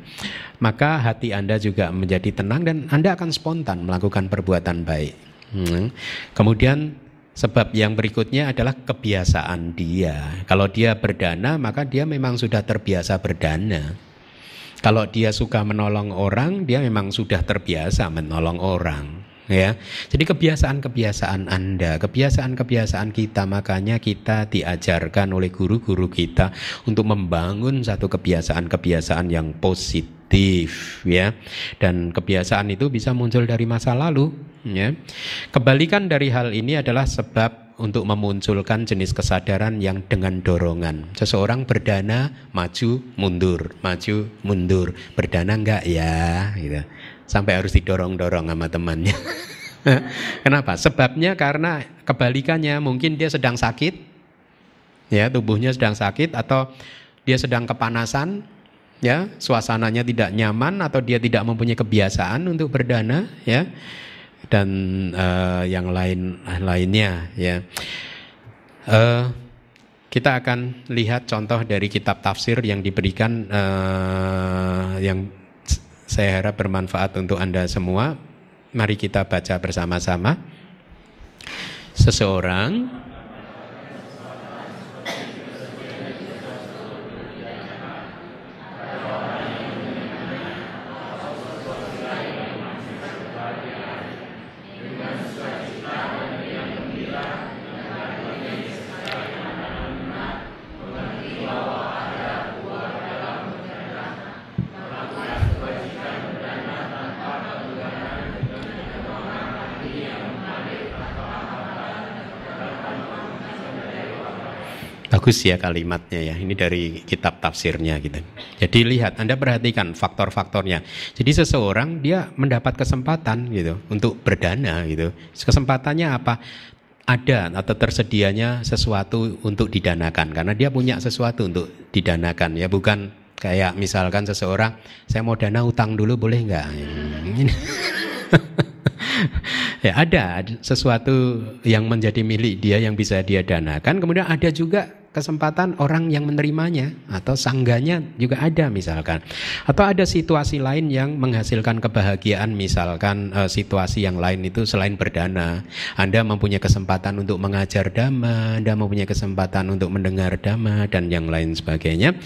Maka hati Anda juga menjadi tenang dan Anda akan spontan melakukan perbuatan baik. Hmm. kemudian sebab yang berikutnya adalah kebiasaan dia. Kalau dia berdana maka dia memang sudah terbiasa berdana kalau dia suka menolong orang, dia memang sudah terbiasa menolong orang ya. Jadi kebiasaan-kebiasaan Anda, kebiasaan-kebiasaan kita makanya kita diajarkan oleh guru-guru kita untuk membangun satu kebiasaan-kebiasaan yang positif ya. Dan kebiasaan itu bisa muncul dari masa lalu ya. Kebalikan dari hal ini adalah sebab untuk memunculkan jenis kesadaran yang dengan dorongan. Seseorang berdana maju mundur, maju mundur. Berdana enggak ya gitu. Sampai harus didorong-dorong sama temannya. *laughs* Kenapa? Sebabnya karena kebalikannya mungkin dia sedang sakit. Ya, tubuhnya sedang sakit atau dia sedang kepanasan, ya, suasananya tidak nyaman atau dia tidak mempunyai kebiasaan untuk berdana, ya dan uh, yang lain lainnya ya. Uh, kita akan lihat contoh dari kitab tafsir yang diberikan uh, yang saya harap bermanfaat untuk Anda semua. Mari kita baca bersama-sama. Seseorang bagus ya kalimatnya ya. Ini dari kitab tafsirnya gitu. Jadi lihat, Anda perhatikan faktor-faktornya. Jadi seseorang dia mendapat kesempatan gitu untuk berdana gitu. Kesempatannya apa? Ada atau tersedianya sesuatu untuk didanakan karena dia punya sesuatu untuk didanakan ya, bukan kayak misalkan seseorang saya mau dana utang dulu boleh nggak? *laughs* ya ada sesuatu yang menjadi milik dia yang bisa dia danakan kemudian ada juga kesempatan orang yang menerimanya atau sangganya juga ada misalkan. Atau ada situasi lain yang menghasilkan kebahagiaan misalkan e, situasi yang lain itu selain berdana. Anda mempunyai kesempatan untuk mengajar dhamma Anda mempunyai kesempatan untuk mendengar dhamma dan yang lain sebagainya.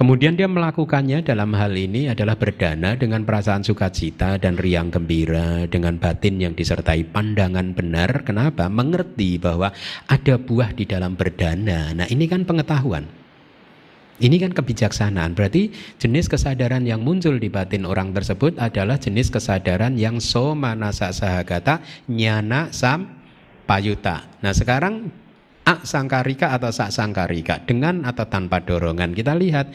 Kemudian dia melakukannya dalam hal ini adalah berdana dengan perasaan sukacita dan riang gembira dengan batin yang disertai pandangan benar. Kenapa? Mengerti bahwa ada buah di dalam berdana. Nah ini kan pengetahuan. Ini kan kebijaksanaan. Berarti jenis kesadaran yang muncul di batin orang tersebut adalah jenis kesadaran yang somanasa sahagata nyana sam payuta. Nah sekarang ak sangkarika atau sak sangkarika dengan atau tanpa dorongan kita lihat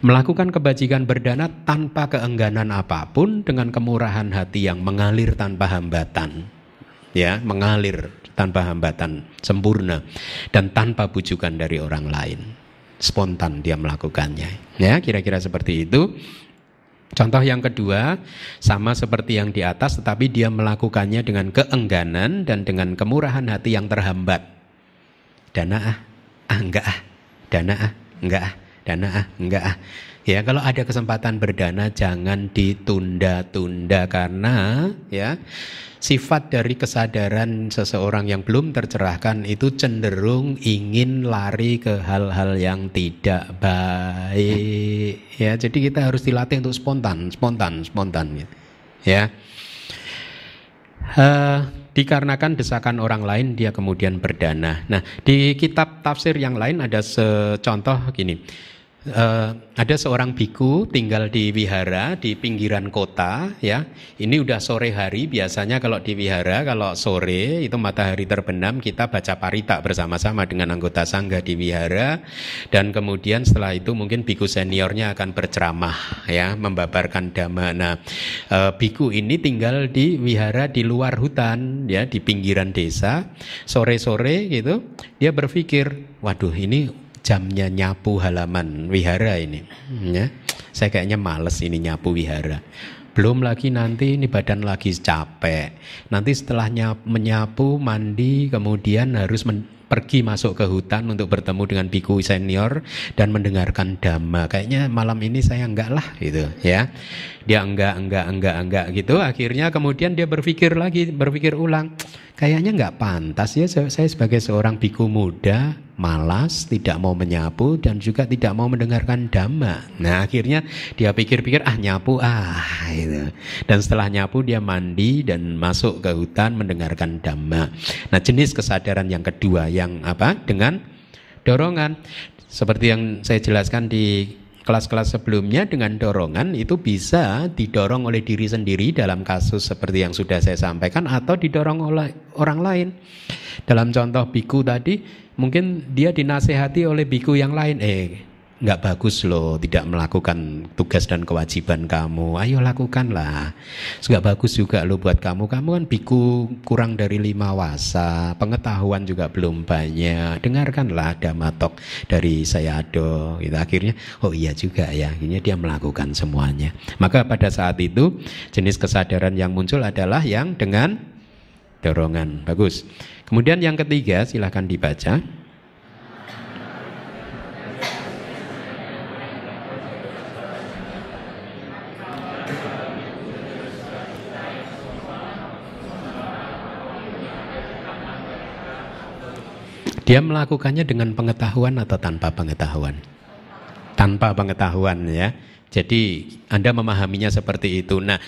melakukan kebajikan berdana tanpa keengganan apa pun dengan kemurahan hati yang mengalir tanpa hambatan ya mengalir tanpa hambatan, sempurna dan tanpa bujukan dari orang lain. Spontan dia melakukannya. Ya, kira-kira seperti itu. Contoh yang kedua sama seperti yang di atas tetapi dia melakukannya dengan keengganan dan dengan kemurahan hati yang terhambat. Dana ah, ah enggak ah. Dana ah, enggak ah. Dana ah, enggak ah. Ya, kalau ada kesempatan berdana jangan ditunda-tunda karena ya sifat dari kesadaran seseorang yang belum tercerahkan itu cenderung ingin lari ke hal-hal yang tidak baik. Ya jadi kita harus dilatih untuk spontan spontan spontan ya. Uh, dikarenakan desakan orang lain dia kemudian berdana. Nah di kitab tafsir yang lain ada secontoh gini Uh, ada seorang biku tinggal di wihara di pinggiran kota ya. Ini udah sore hari biasanya kalau di wihara kalau sore itu matahari terbenam kita baca parita bersama-sama dengan anggota sangga di wihara dan kemudian setelah itu mungkin biku seniornya akan berceramah ya membabarkan dhamma. Nah, uh, biku ini tinggal di wihara di luar hutan ya di pinggiran desa. Sore-sore gitu dia berpikir, waduh ini jamnya nyapu halaman wihara ini ya saya kayaknya males ini nyapu wihara Belum lagi nanti ini badan lagi capek. Nanti setelahnya menyapu, mandi, kemudian harus men pergi masuk ke hutan untuk bertemu dengan biku senior dan mendengarkan dhamma. Kayaknya malam ini saya enggak lah gitu ya. Dia enggak enggak enggak enggak gitu. Akhirnya kemudian dia berpikir lagi, berpikir ulang. Kayaknya enggak pantas ya saya sebagai seorang biku muda malas, tidak mau menyapu dan juga tidak mau mendengarkan dhamma. Nah, akhirnya dia pikir-pikir ah nyapu ah itu. Dan setelah nyapu dia mandi dan masuk ke hutan mendengarkan dhamma. Nah, jenis kesadaran yang kedua yang apa? Dengan dorongan. Seperti yang saya jelaskan di kelas-kelas sebelumnya dengan dorongan itu bisa didorong oleh diri sendiri dalam kasus seperti yang sudah saya sampaikan atau didorong oleh orang lain. Dalam contoh biku tadi mungkin dia dinasehati oleh biku yang lain, eh nggak bagus loh tidak melakukan tugas dan kewajiban kamu. Ayo lakukanlah. Nggak bagus juga loh buat kamu. Kamu kan biku kurang dari lima wasa pengetahuan juga belum banyak. Dengarkanlah damatok dari saya do gitu akhirnya oh iya juga ya akhirnya dia melakukan semuanya. Maka pada saat itu jenis kesadaran yang muncul adalah yang dengan dorongan. Bagus. Kemudian yang ketiga silahkan dibaca Dia melakukannya dengan pengetahuan atau tanpa pengetahuan? Tanpa pengetahuan ya. Jadi Anda memahaminya seperti itu. Nah,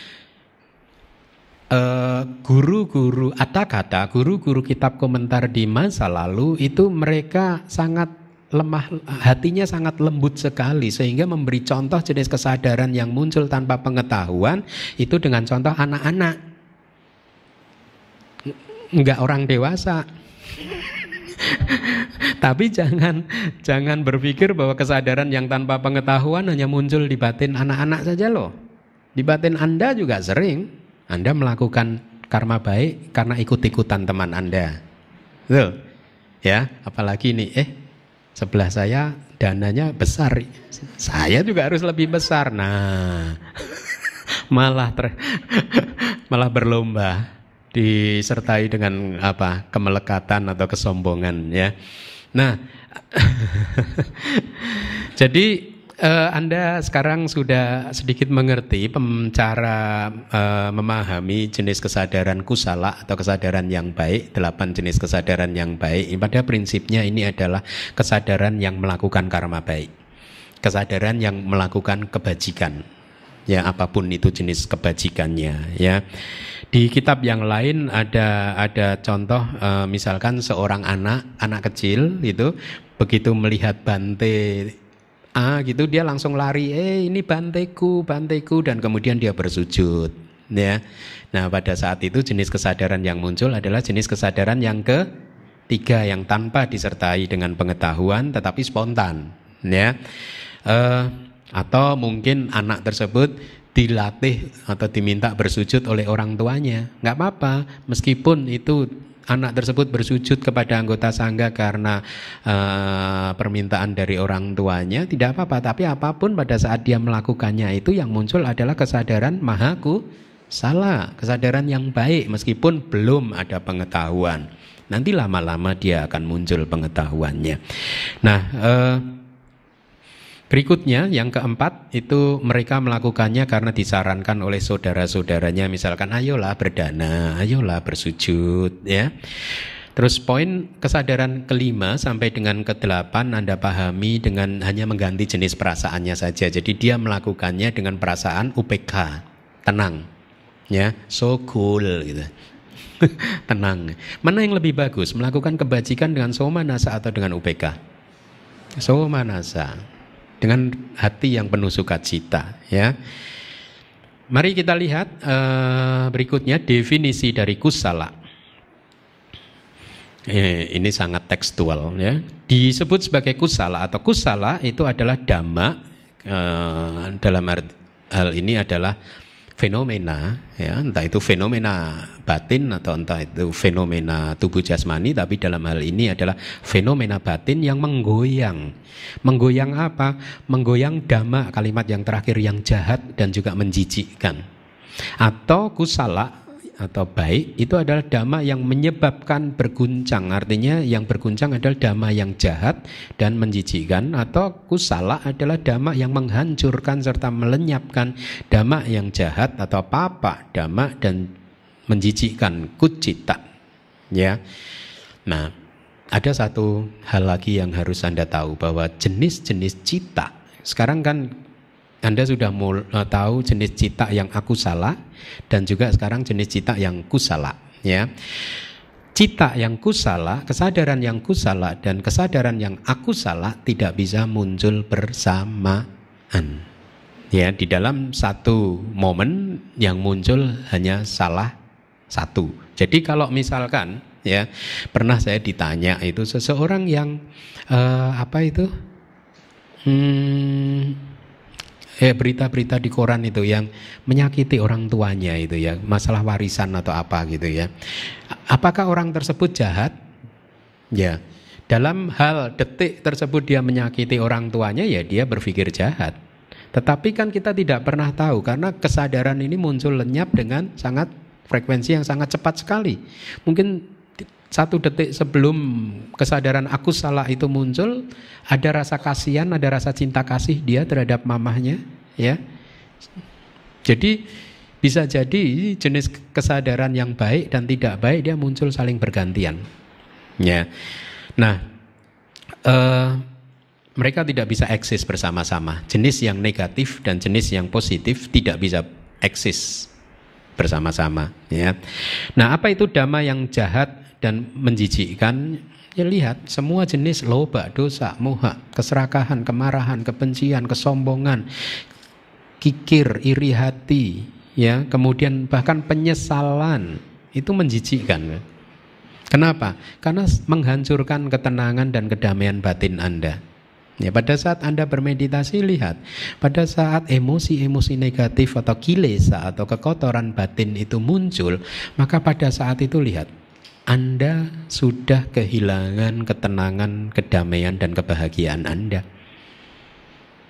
eh, guru-guru uh, kata guru-guru kitab komentar di masa lalu itu mereka sangat lemah hatinya sangat lembut sekali sehingga memberi contoh jenis kesadaran yang muncul tanpa pengetahuan itu dengan contoh anak-anak enggak orang dewasa Tapi jangan jangan berpikir bahwa kesadaran yang tanpa pengetahuan hanya muncul di batin anak-anak saja loh. Di batin Anda juga sering Anda melakukan karma baik karena ikut-ikutan teman Anda. Tuh. Ya, apalagi nih eh sebelah saya dananya besar. Saya juga harus lebih besar. Nah, *laughs* malah ter, *laughs* malah berlomba disertai dengan apa kemelekatan atau kesombongan ya. Nah, *laughs* jadi uh, Anda sekarang sudah sedikit mengerti cara uh, memahami jenis kesadaran kusala atau kesadaran yang baik, delapan jenis kesadaran yang baik. Pada prinsipnya ini adalah kesadaran yang melakukan karma baik. Kesadaran yang melakukan kebajikan. Ya, apa pun itu jenis kebajikannya, ya. Di kitab yang lain ada ada contoh uh, misalkan seorang anak anak kecil itu begitu melihat bante A gitu dia langsung lari eh ini banteku banteku dan kemudian dia bersujud ya. Nah pada saat itu jenis kesadaran yang muncul adalah jenis kesadaran yang ketiga yang tanpa disertai dengan pengetahuan tetapi spontan ya. Uh, atau mungkin anak tersebut dilatih atau diminta bersujud oleh orang tuanya. Nggak apa-apa, meskipun itu anak tersebut bersujud kepada anggota sangga karena uh, permintaan dari orang tuanya, tidak apa-apa. Tapi apa pun pada saat dia melakukannya itu yang muncul adalah kesadaran mahaku salah, kesadaran yang baik meskipun belum ada pengetahuan. Nanti lama-lama dia akan muncul pengetahuannya. Nah, uh, Berikutnya yang keempat itu mereka melakukannya karena disarankan oleh saudara-saudaranya misalkan ayolah berdana, ayolah bersujud ya. Terus poin kesadaran kelima sampai dengan kedelapan Anda pahami dengan hanya mengganti jenis perasaannya saja. Jadi dia melakukannya dengan perasaan UPK, tenang. Ya, so cool gitu. *laughs* tenang. Mana yang lebih bagus? Melakukan kebajikan dengan somanasa atau dengan UPK? Somanasa dengan hati yang penuh sukacita ya. Mari kita lihat uh, berikutnya definisi dari kusala. Ini sangat tekstual ya. Disebut sebagai kusala atau kusala itu adalah dhamma uh, dalam hal ini adalah fenomena ya entah itu fenomena batin atau entah itu fenomena tubuh jasmani tapi dalam hal ini adalah fenomena batin yang menggoyang. Menggoyang apa? Menggoyang dhamma kalimat yang terakhir yang jahat dan juga menjijikkan. Atau kusala atau baik itu adalah dhamma yang menyebabkan berguncang. Artinya yang berguncang adalah dhamma yang jahat dan menjijikkan atau kusala adalah dhamma yang menghancurkan serta melenyapkan dhamma yang jahat atau papa dhamma dan menjijikkan kucita. Ya. Nah, ada satu hal lagi yang harus Anda tahu bahwa jenis-jenis cita sekarang kan anda sudah mul, uh, tahu jenis cita yang aku salah dan juga sekarang jenis cita yang kusala ya. Cita yang kusala, kesadaran yang kusala dan kesadaran yang aku salah tidak bisa muncul bersamaan. Ya, di dalam satu momen yang muncul hanya salah satu. Jadi kalau misalkan ya pernah saya ditanya itu seseorang yang uh, apa itu hmm, eh, berita-berita di koran itu yang menyakiti orang tuanya itu ya, masalah warisan atau apa gitu ya. Apakah orang tersebut jahat? Ya. Dalam hal detik tersebut dia menyakiti orang tuanya ya dia berpikir jahat. Tetapi kan kita tidak pernah tahu karena kesadaran ini muncul lenyap dengan sangat frekuensi yang sangat cepat sekali. Mungkin satu detik sebelum kesadaran aku salah itu muncul, ada rasa kasihan, ada rasa cinta kasih dia terhadap mamahnya, ya. Jadi bisa jadi jenis kesadaran yang baik dan tidak baik dia muncul saling bergantian, ya. Nah, uh, mereka tidak bisa eksis bersama-sama. Jenis yang negatif dan jenis yang positif tidak bisa eksis bersama-sama, ya. Nah, apa itu dhamma yang jahat dan menjijikkan ya lihat semua jenis loba, dosa, moha, keserakahan, kemarahan, kebencian, kesombongan, kikir, iri hati, ya, kemudian bahkan penyesalan itu menjijikkan. Kenapa? Karena menghancurkan ketenangan dan kedamaian batin Anda. Ya, pada saat Anda bermeditasi lihat, pada saat emosi-emosi negatif atau kilesa atau kekotoran batin itu muncul, maka pada saat itu lihat anda sudah kehilangan ketenangan, kedamaian, dan kebahagiaan Anda.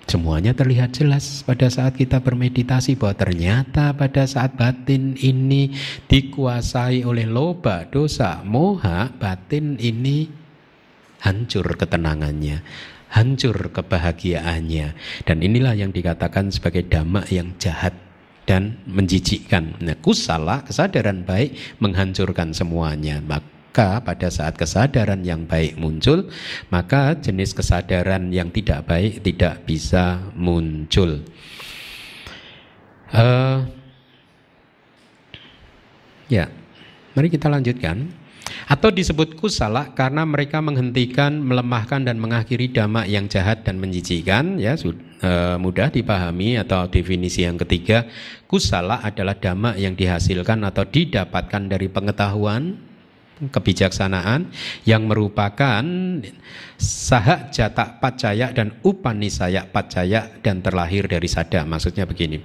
Semuanya terlihat jelas pada saat kita bermeditasi bahwa ternyata pada saat batin ini dikuasai oleh loba, dosa, moha, batin ini hancur ketenangannya, hancur kebahagiaannya. Dan inilah yang dikatakan sebagai dhamma yang jahat dan menjijikkan. Nah, kusala, kesadaran baik menghancurkan semuanya. Maka pada saat kesadaran yang baik muncul, maka jenis kesadaran yang tidak baik tidak bisa muncul. Uh, ya, mari kita lanjutkan. Atau disebut kusala karena mereka menghentikan, melemahkan dan mengakhiri dhamma yang jahat dan menjijikan ya e, mudah dipahami atau definisi yang ketiga kusala adalah dhamma yang dihasilkan atau didapatkan dari pengetahuan kebijaksanaan yang merupakan sahak jatak pacaya dan upanisaya pacaya dan terlahir dari sada maksudnya begini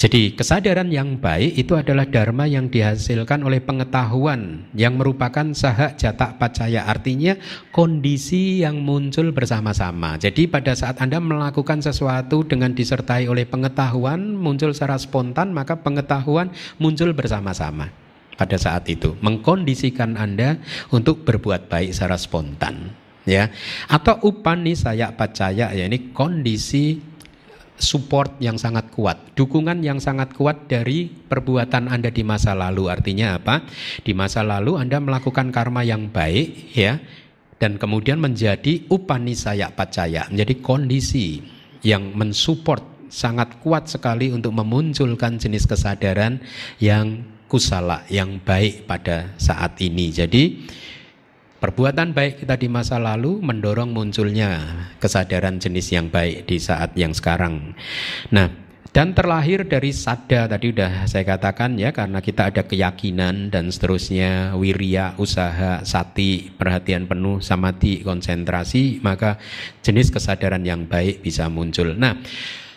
jadi kesadaran yang baik itu adalah dharma yang dihasilkan oleh pengetahuan yang merupakan sahak jatak pacaya. Artinya kondisi yang muncul bersama-sama. Jadi pada saat Anda melakukan sesuatu dengan disertai oleh pengetahuan muncul secara spontan maka pengetahuan muncul bersama-sama pada saat itu. Mengkondisikan Anda untuk berbuat baik secara spontan ya. Atau upani saya pacaya ya ini kondisi support yang sangat kuat, dukungan yang sangat kuat dari perbuatan Anda di masa lalu. Artinya apa? Di masa lalu Anda melakukan karma yang baik ya dan kemudian menjadi upanisaya pacaya, menjadi kondisi yang mensupport sangat kuat sekali untuk memunculkan jenis kesadaran yang kusala, yang baik pada saat ini. Jadi Perbuatan baik kita di masa lalu mendorong munculnya kesadaran jenis yang baik di saat yang sekarang. Nah, dan terlahir dari sada tadi udah saya katakan ya karena kita ada keyakinan dan seterusnya wirya usaha sati perhatian penuh samadhi konsentrasi maka jenis kesadaran yang baik bisa muncul. Nah,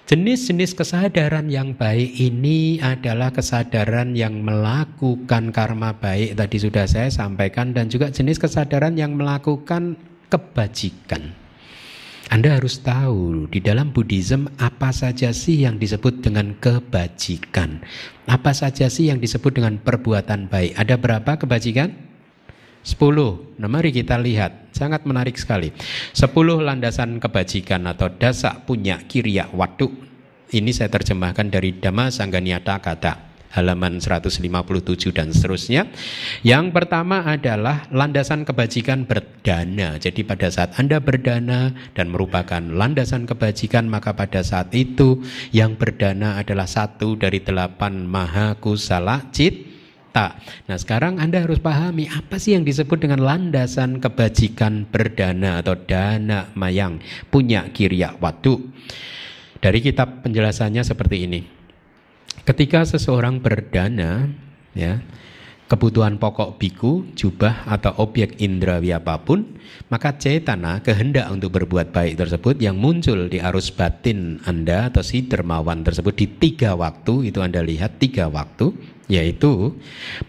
Jenis-jenis kesadaran yang baik ini adalah kesadaran yang melakukan karma baik tadi sudah saya sampaikan dan juga jenis kesadaran yang melakukan kebajikan. Anda harus tahu di dalam Buddhism apa saja sih yang disebut dengan kebajikan. Apa saja sih yang disebut dengan perbuatan baik. Ada berapa kebajikan? Sepuluh. Nah mari kita lihat. Sangat menarik sekali. Sepuluh landasan kebajikan atau dasa punya kiriya waduk. Ini saya terjemahkan dari Dhamma Sangganyata kata halaman 157 dan seterusnya. Yang pertama adalah landasan kebajikan berdana. Jadi pada saat Anda berdana dan merupakan landasan kebajikan maka pada saat itu yang berdana adalah satu dari delapan maha kusala cit Tak. Nah sekarang Anda harus pahami apa sih yang disebut dengan landasan kebajikan berdana atau dana mayang punya kiriya waktu. Dari kitab penjelasannya seperti ini. Ketika seseorang berdana, ya, kebutuhan pokok biku, jubah atau objek indrawi apa pun, maka cetana, kehendak untuk berbuat baik tersebut yang muncul di arus batin Anda atau si dermawan tersebut di tiga waktu, itu Anda lihat tiga waktu, yaitu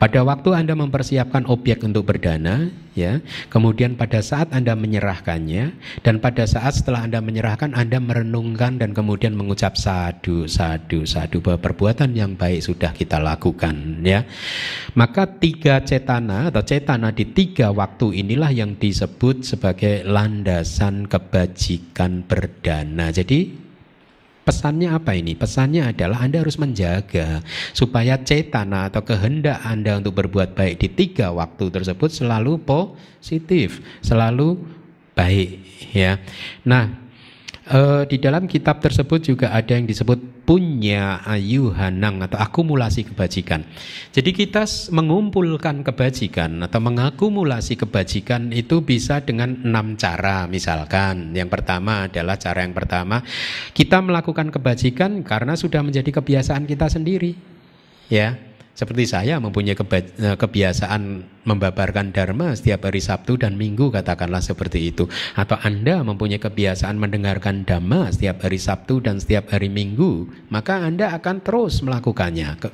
pada waktu Anda mempersiapkan objek untuk berdana ya kemudian pada saat Anda menyerahkannya dan pada saat setelah Anda menyerahkan Anda merenungkan dan kemudian mengucap sadu sadu sadu bahwa perbuatan yang baik sudah kita lakukan ya. Maka tiga cetana atau cetana di tiga waktu inilah yang disebut sebagai landasan kebajikan berdana. Jadi Pesannya apa ini? Pesannya adalah Anda harus menjaga supaya cetana atau kehendak Anda untuk berbuat baik di tiga waktu tersebut selalu positif, selalu baik ya. Nah, Uh, di dalam kitab tersebut juga ada yang disebut punya ayuhanang atau akumulasi kebajikan. Jadi kita mengumpulkan kebajikan atau mengakumulasi kebajikan itu bisa dengan enam cara misalkan. Yang pertama adalah cara yang pertama kita melakukan kebajikan karena sudah menjadi kebiasaan kita sendiri. Ya, seperti saya mempunyai eh, kebiasaan membabarkan dharma setiap hari Sabtu dan Minggu katakanlah seperti itu. Atau Anda mempunyai kebiasaan mendengarkan dhamma setiap hari Sabtu dan setiap hari Minggu, maka Anda akan terus melakukannya. Ke,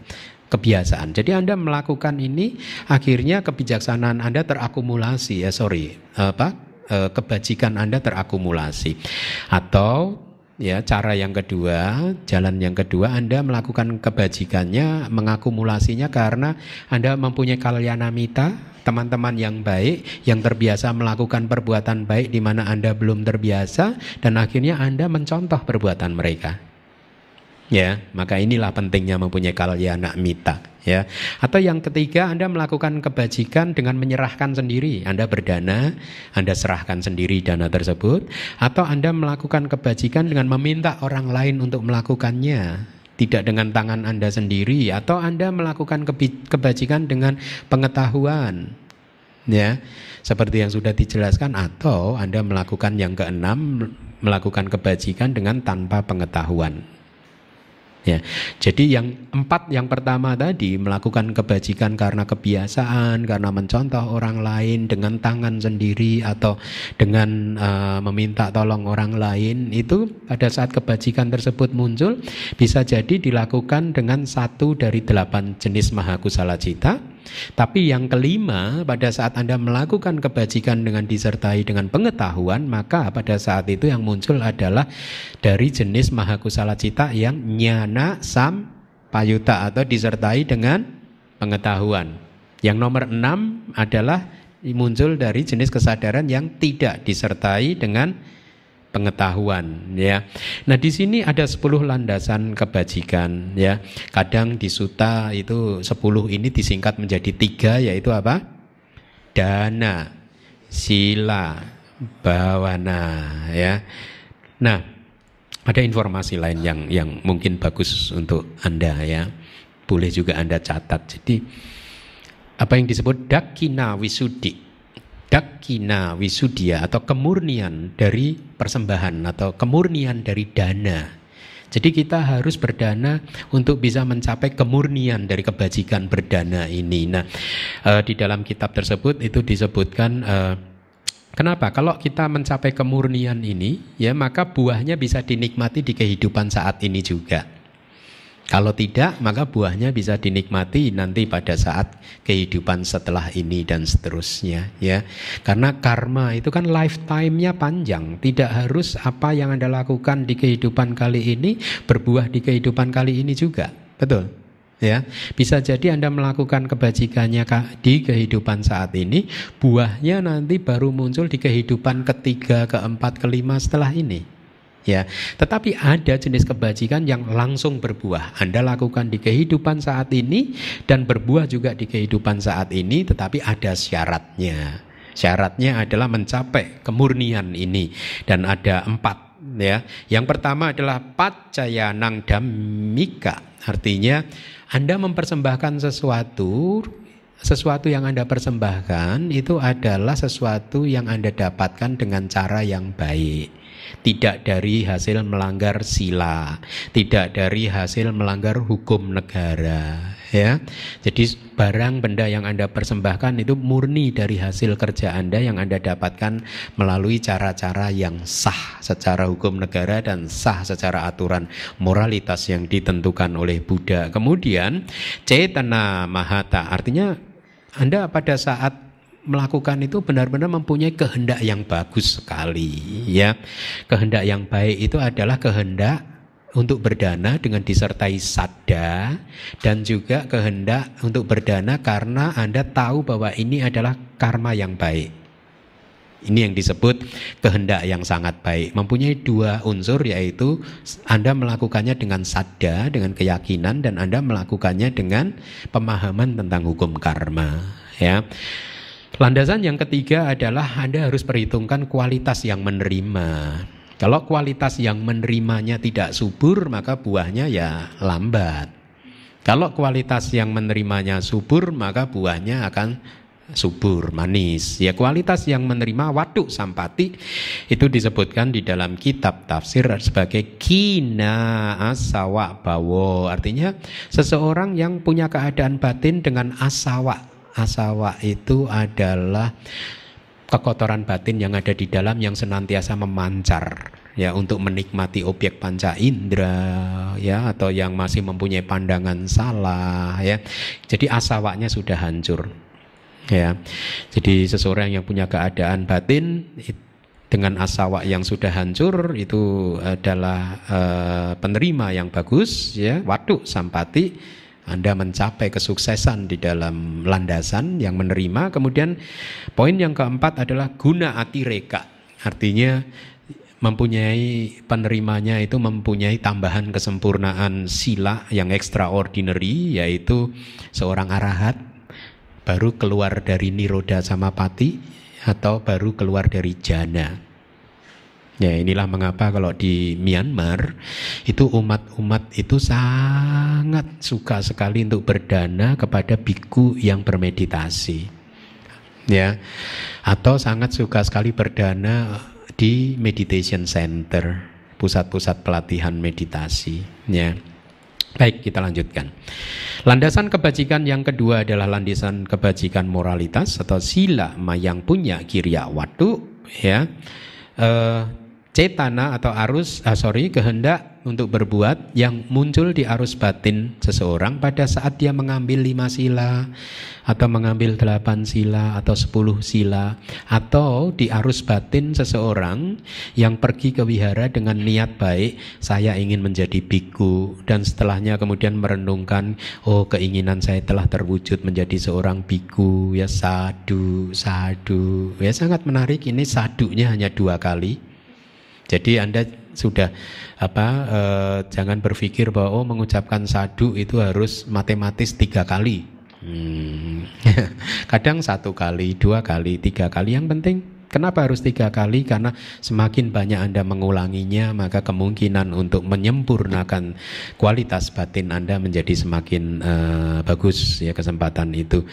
kebiasaan. Jadi Anda melakukan ini akhirnya kebijaksanaan Anda terakumulasi ya sorry apa eh, kebajikan Anda terakumulasi atau Ya, cara yang kedua, jalan yang kedua Anda melakukan kebajikannya, mengakumulasinya karena Anda mempunyai kalyana mita, teman-teman yang baik yang terbiasa melakukan perbuatan baik di mana Anda belum terbiasa dan akhirnya Anda mencontoh perbuatan mereka. Ya, maka inilah pentingnya mempunyai kalyana mita ya. Atau yang ketiga Anda melakukan kebajikan dengan menyerahkan sendiri. Anda berdana, Anda serahkan sendiri dana tersebut atau Anda melakukan kebajikan dengan meminta orang lain untuk melakukannya tidak dengan tangan Anda sendiri atau Anda melakukan kebajikan dengan pengetahuan ya seperti yang sudah dijelaskan atau Anda melakukan yang keenam melakukan kebajikan dengan tanpa pengetahuan Ya, jadi yang empat yang pertama tadi melakukan kebajikan karena kebiasaan, karena mencontoh orang lain dengan tangan sendiri atau dengan uh, meminta tolong orang lain itu pada saat kebajikan tersebut muncul bisa jadi dilakukan dengan satu dari delapan jenis mahakusala cita tapi yang kelima, pada saat Anda melakukan kebajikan dengan disertai dengan pengetahuan, maka pada saat itu yang muncul adalah dari jenis mahakusala cita yang nyana sam payuta atau disertai dengan pengetahuan. Yang nomor enam adalah muncul dari jenis kesadaran yang tidak disertai dengan pengetahuan ya. Nah, di sini ada 10 landasan kebajikan ya. Kadang di suta itu 10 ini disingkat menjadi tiga yaitu apa? Dana, sila, bawana ya. Nah, ada informasi lain yang yang mungkin bagus untuk Anda ya. Boleh juga Anda catat. Jadi apa yang disebut dakina wisudi dakina wisudia atau kemurnian dari persembahan atau kemurnian dari dana. Jadi kita harus berdana untuk bisa mencapai kemurnian dari kebajikan berdana ini. Nah, uh, di dalam kitab tersebut itu disebutkan uh, Kenapa? Kalau kita mencapai kemurnian ini, ya maka buahnya bisa dinikmati di kehidupan saat ini juga. Kalau tidak, maka buahnya bisa dinikmati nanti pada saat kehidupan setelah ini dan seterusnya, ya. Karena karma itu kan lifetime-nya panjang, tidak harus apa yang Anda lakukan di kehidupan kali ini berbuah di kehidupan kali ini juga. Betul? Ya, bisa jadi Anda melakukan kebajikannya di kehidupan saat ini, buahnya nanti baru muncul di kehidupan ketiga, keempat, kelima setelah ini. Ya, tetapi ada jenis kebajikan yang langsung berbuah. Anda lakukan di kehidupan saat ini dan berbuah juga di kehidupan saat ini, tetapi ada syaratnya. Syaratnya adalah mencapai kemurnian ini dan ada empat ya. Yang pertama adalah nang damika, artinya Anda mempersembahkan sesuatu sesuatu yang Anda persembahkan itu adalah sesuatu yang Anda dapatkan dengan cara yang baik tidak dari hasil melanggar sila, tidak dari hasil melanggar hukum negara, ya. Jadi barang benda yang Anda persembahkan itu murni dari hasil kerja Anda yang Anda dapatkan melalui cara-cara yang sah secara hukum negara dan sah secara aturan moralitas yang ditentukan oleh Buddha. Kemudian cetana mahata artinya Anda pada saat melakukan itu benar-benar mempunyai kehendak yang bagus sekali ya. Kehendak yang baik itu adalah kehendak untuk berdana dengan disertai sadda dan juga kehendak untuk berdana karena Anda tahu bahwa ini adalah karma yang baik. Ini yang disebut kehendak yang sangat baik. Mempunyai dua unsur yaitu Anda melakukannya dengan sadda, dengan keyakinan dan Anda melakukannya dengan pemahaman tentang hukum karma, ya. Landasan yang ketiga adalah Anda harus perhitungkan kualitas yang menerima. Kalau kualitas yang menerimanya tidak subur, maka buahnya ya lambat. Kalau kualitas yang menerimanya subur, maka buahnya akan subur, manis. Ya kualitas yang menerima waduk sampati itu disebutkan di dalam kitab tafsir sebagai kina asawa bawo. Artinya seseorang yang punya keadaan batin dengan asawa asawa itu adalah kekotoran batin yang ada di dalam yang senantiasa memancar ya untuk menikmati objek panca indera ya atau yang masih mempunyai pandangan salah ya. Jadi asawanya sudah hancur. Ya. Jadi seseorang yang punya keadaan batin dengan asawa yang sudah hancur itu adalah uh, penerima yang bagus ya, waduk sampati anda mencapai kesuksesan di dalam landasan yang menerima. Kemudian poin yang keempat adalah guna atireka. Artinya mempunyai penerimanya itu mempunyai tambahan kesempurnaan sila yang extraordinary yaitu seorang arahat baru keluar dari niroda samapati atau baru keluar dari jana. Ya inilah mengapa kalau di Myanmar itu umat-umat itu sangat suka sekali untuk berdana kepada biku yang bermeditasi. Ya. Atau sangat suka sekali berdana di meditation center, pusat-pusat pelatihan meditasi, ya. Baik, kita lanjutkan. Landasan kebajikan yang kedua adalah landasan kebajikan moralitas atau sila yang punya kirya watu, ya. Uh, cetana atau arus ah, sorry kehendak untuk berbuat yang muncul di arus batin seseorang pada saat dia mengambil lima sila atau mengambil delapan sila atau sepuluh sila atau di arus batin seseorang yang pergi ke wihara dengan niat baik saya ingin menjadi biku dan setelahnya kemudian merenungkan oh keinginan saya telah terwujud menjadi seorang biku. Ya sadu sadu. Ya sangat menarik. Ini sadunya hanya dua kali jadi Anda sudah apa eh, jangan berpikir bahwa oh mengucapkan sadu itu harus matematis tiga kali. Hmm. *laughs* Kadang satu kali, dua kali, tiga kali. Yang penting Kenapa harus tiga kali? Karena semakin banyak Anda mengulanginya, maka kemungkinan untuk menyempurnakan kualitas batin Anda menjadi semakin uh, bagus ya kesempatan itu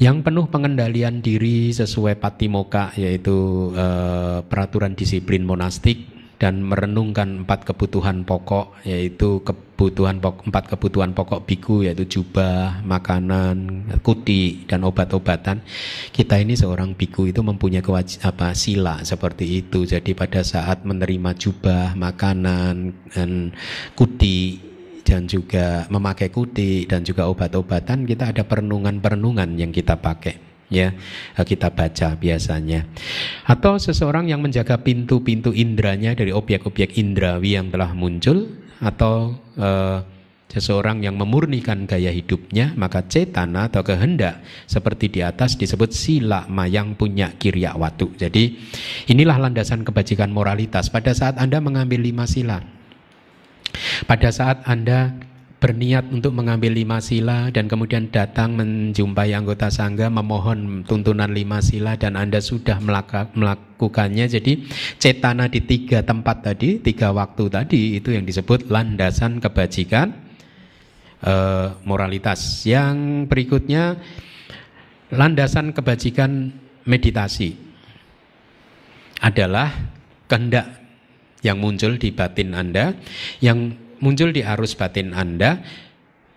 yang penuh pengendalian diri sesuai patimoka yaitu uh, peraturan disiplin monastik dan merenungkan empat kebutuhan pokok yaitu kebutuhan pokok, empat kebutuhan pokok biku yaitu jubah, makanan, kuti dan obat-obatan. Kita ini seorang biku itu mempunyai kewajib apa sila seperti itu. Jadi pada saat menerima jubah, makanan dan kuti dan juga memakai kuti dan juga obat-obatan kita ada perenungan-perenungan yang kita pakai ya. Kita baca biasanya. Atau seseorang yang menjaga pintu-pintu indranya dari objek-objek indrawi yang telah muncul atau uh, seseorang yang memurnikan gaya hidupnya maka cetana atau kehendak seperti di atas disebut sila mayang punya kirya watu. Jadi inilah landasan kebajikan moralitas. Pada saat anda mengambil lima sila pada saat anda berniat untuk mengambil lima sila dan kemudian datang menjumpai anggota sangga memohon tuntunan lima sila dan Anda sudah melakukannya jadi cetana di tiga tempat tadi tiga waktu tadi itu yang disebut landasan kebajikan uh, moralitas. Yang berikutnya landasan kebajikan meditasi adalah kehendak yang muncul di batin Anda, yang muncul di arus batin Anda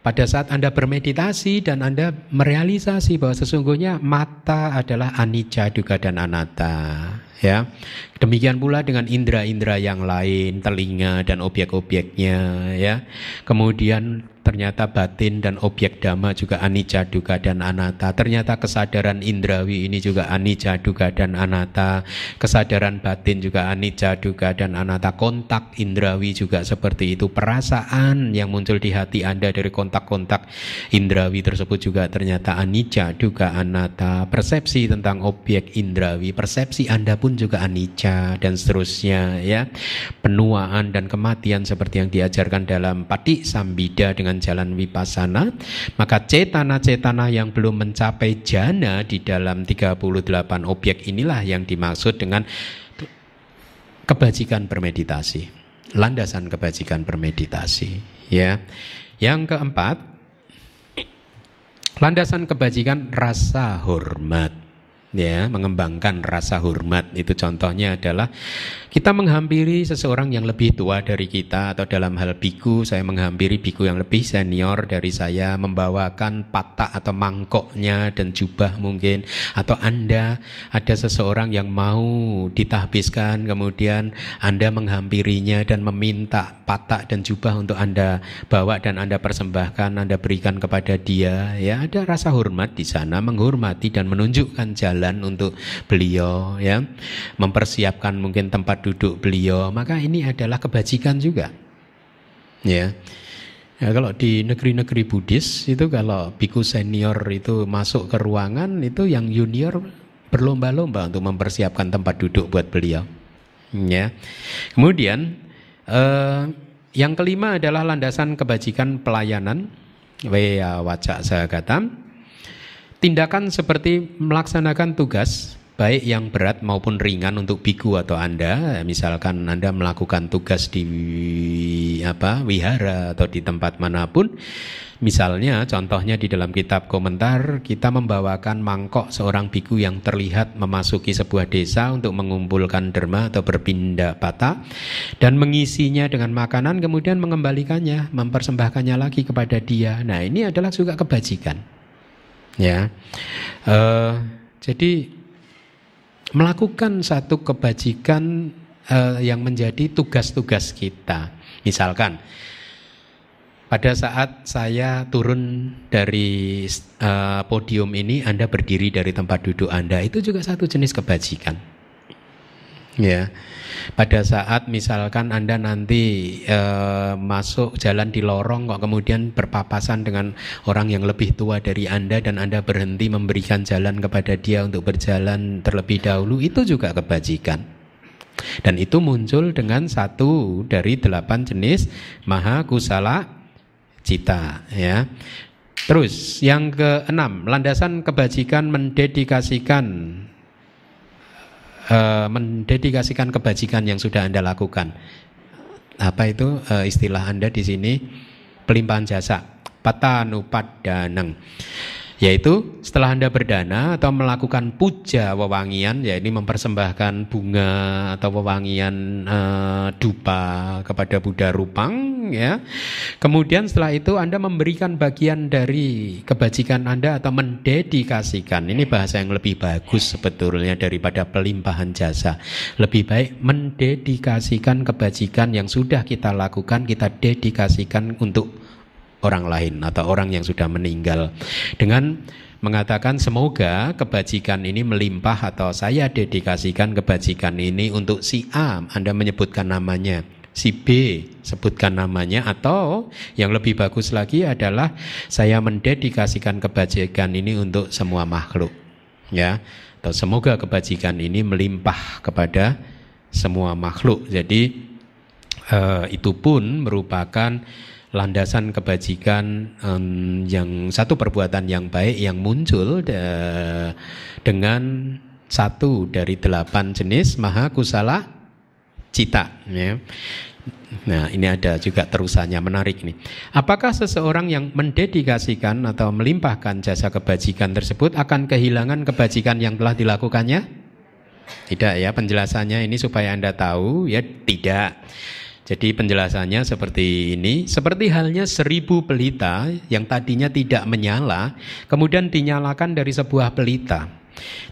pada saat Anda bermeditasi dan Anda merealisasi bahwa sesungguhnya mata adalah anicca, duga dan anatta ya. Demikian pula dengan indera-indera yang lain, telinga dan objek-objeknya ya. Kemudian ternyata batin dan objek dhamma juga anicca, duga dan anatta. Ternyata kesadaran indrawi ini juga anicca, duga dan anatta. Kesadaran batin juga anicca, duga dan anatta. Kontak indrawi juga seperti itu. Perasaan yang muncul di hati Anda dari kontak-kontak indrawi tersebut juga ternyata anicca, duga anatta. Persepsi tentang objek indrawi, persepsi Anda pun juga anicca dan seterusnya ya. Penuaan dan kematian seperti yang diajarkan dalam Pati Sambida dengan jalan vipassana, maka cetana-cetana yang belum mencapai jana di dalam 38 objek inilah yang dimaksud dengan kebajikan bermeditasi. Landasan kebajikan bermeditasi, ya. Yang keempat, landasan kebajikan rasa hormat ya mengembangkan rasa hormat. Itu contohnya adalah kita menghampiri seseorang yang lebih tua dari kita atau dalam hal biku saya menghampiri biku yang lebih senior dari saya membawakan patak atau mangkoknya dan jubah mungkin. Atau Anda ada seseorang yang mau ditahbiskan kemudian Anda menghampirinya dan meminta patak dan jubah untuk Anda bawa dan Anda persembahkan Anda berikan kepada dia. Ya ada rasa hormat di sana menghormati dan menunjukkan jalan jalan untuk beliau ya mempersiapkan mungkin tempat duduk beliau maka ini adalah kebajikan juga ya Ya, kalau di negeri-negeri Buddhis itu kalau biku senior itu masuk ke ruangan itu yang junior berlomba-lomba untuk mempersiapkan tempat duduk buat beliau. Ya. Kemudian eh, yang kelima adalah landasan kebajikan pelayanan. Weya wacak saya kata Tindakan seperti melaksanakan tugas baik yang berat maupun ringan untuk biku atau Anda, misalkan Anda melakukan tugas di apa wihara atau di tempat mana pun, misalnya contohnya di dalam kitab komentar kita membawakan mangkok seorang biku yang terlihat memasuki sebuah desa untuk mengumpulkan derma atau berpindah patah dan mengisinya dengan makanan kemudian mengembalikannya, mempersembahkannya lagi kepada dia. Nah, ini adalah juga kebajikan ya. Uh, jadi melakukan satu kebajikan uh, yang menjadi tugas-tugas kita. Misalkan pada saat saya turun dari uh, podium ini Anda berdiri dari tempat duduk Anda itu juga satu jenis kebajikan. Ya pada saat misalkan Anda nanti e, masuk jalan di lorong kok kemudian berpapasan dengan orang yang lebih tua dari Anda dan Anda berhenti memberikan jalan kepada dia untuk berjalan terlebih dahulu itu juga kebajikan. Dan itu muncul dengan satu dari delapan jenis maha kusala cita ya. Terus yang keenam, landasan kebajikan mendedikasikan uh, mendedikasikan kebajikan yang sudah Anda lakukan. Apa itu uh, istilah Anda di sini? Pelimpahan jasa, patanupadanang. Yaitu setelah Anda berdana atau melakukan puja wewangian, ya ini mempersembahkan bunga atau wewangian uh, dupa kepada Buddha Rupang, ya. Kemudian setelah itu Anda memberikan bagian dari kebajikan Anda atau mendedikasikan. Ini bahasa yang lebih bagus sebetulnya daripada pelimpahan jasa. Lebih baik mendedikasikan kebajikan yang sudah kita lakukan, kita dedikasikan untuk orang lain atau orang yang sudah meninggal dengan mengatakan semoga kebajikan ini melimpah atau saya dedikasikan kebajikan ini untuk si A, Anda menyebutkan namanya, si B sebutkan namanya atau yang lebih bagus lagi adalah saya mendedikasikan kebajikan ini untuk semua makhluk. Ya. Atau semoga kebajikan ini melimpah kepada semua makhluk. Jadi eh, itu pun merupakan landasan kebajikan um, yang satu perbuatan yang baik yang muncul de, dengan satu dari delapan jenis maha kusala cita ya. Nah ini ada juga terusannya menarik nih. Apakah seseorang yang mendedikasikan atau melimpahkan jasa kebajikan tersebut akan kehilangan kebajikan yang telah dilakukannya? Tidak ya penjelasannya ini supaya anda tahu ya tidak. Jadi penjelasannya seperti ini, seperti halnya seribu pelita yang tadinya tidak menyala, kemudian dinyalakan dari sebuah pelita.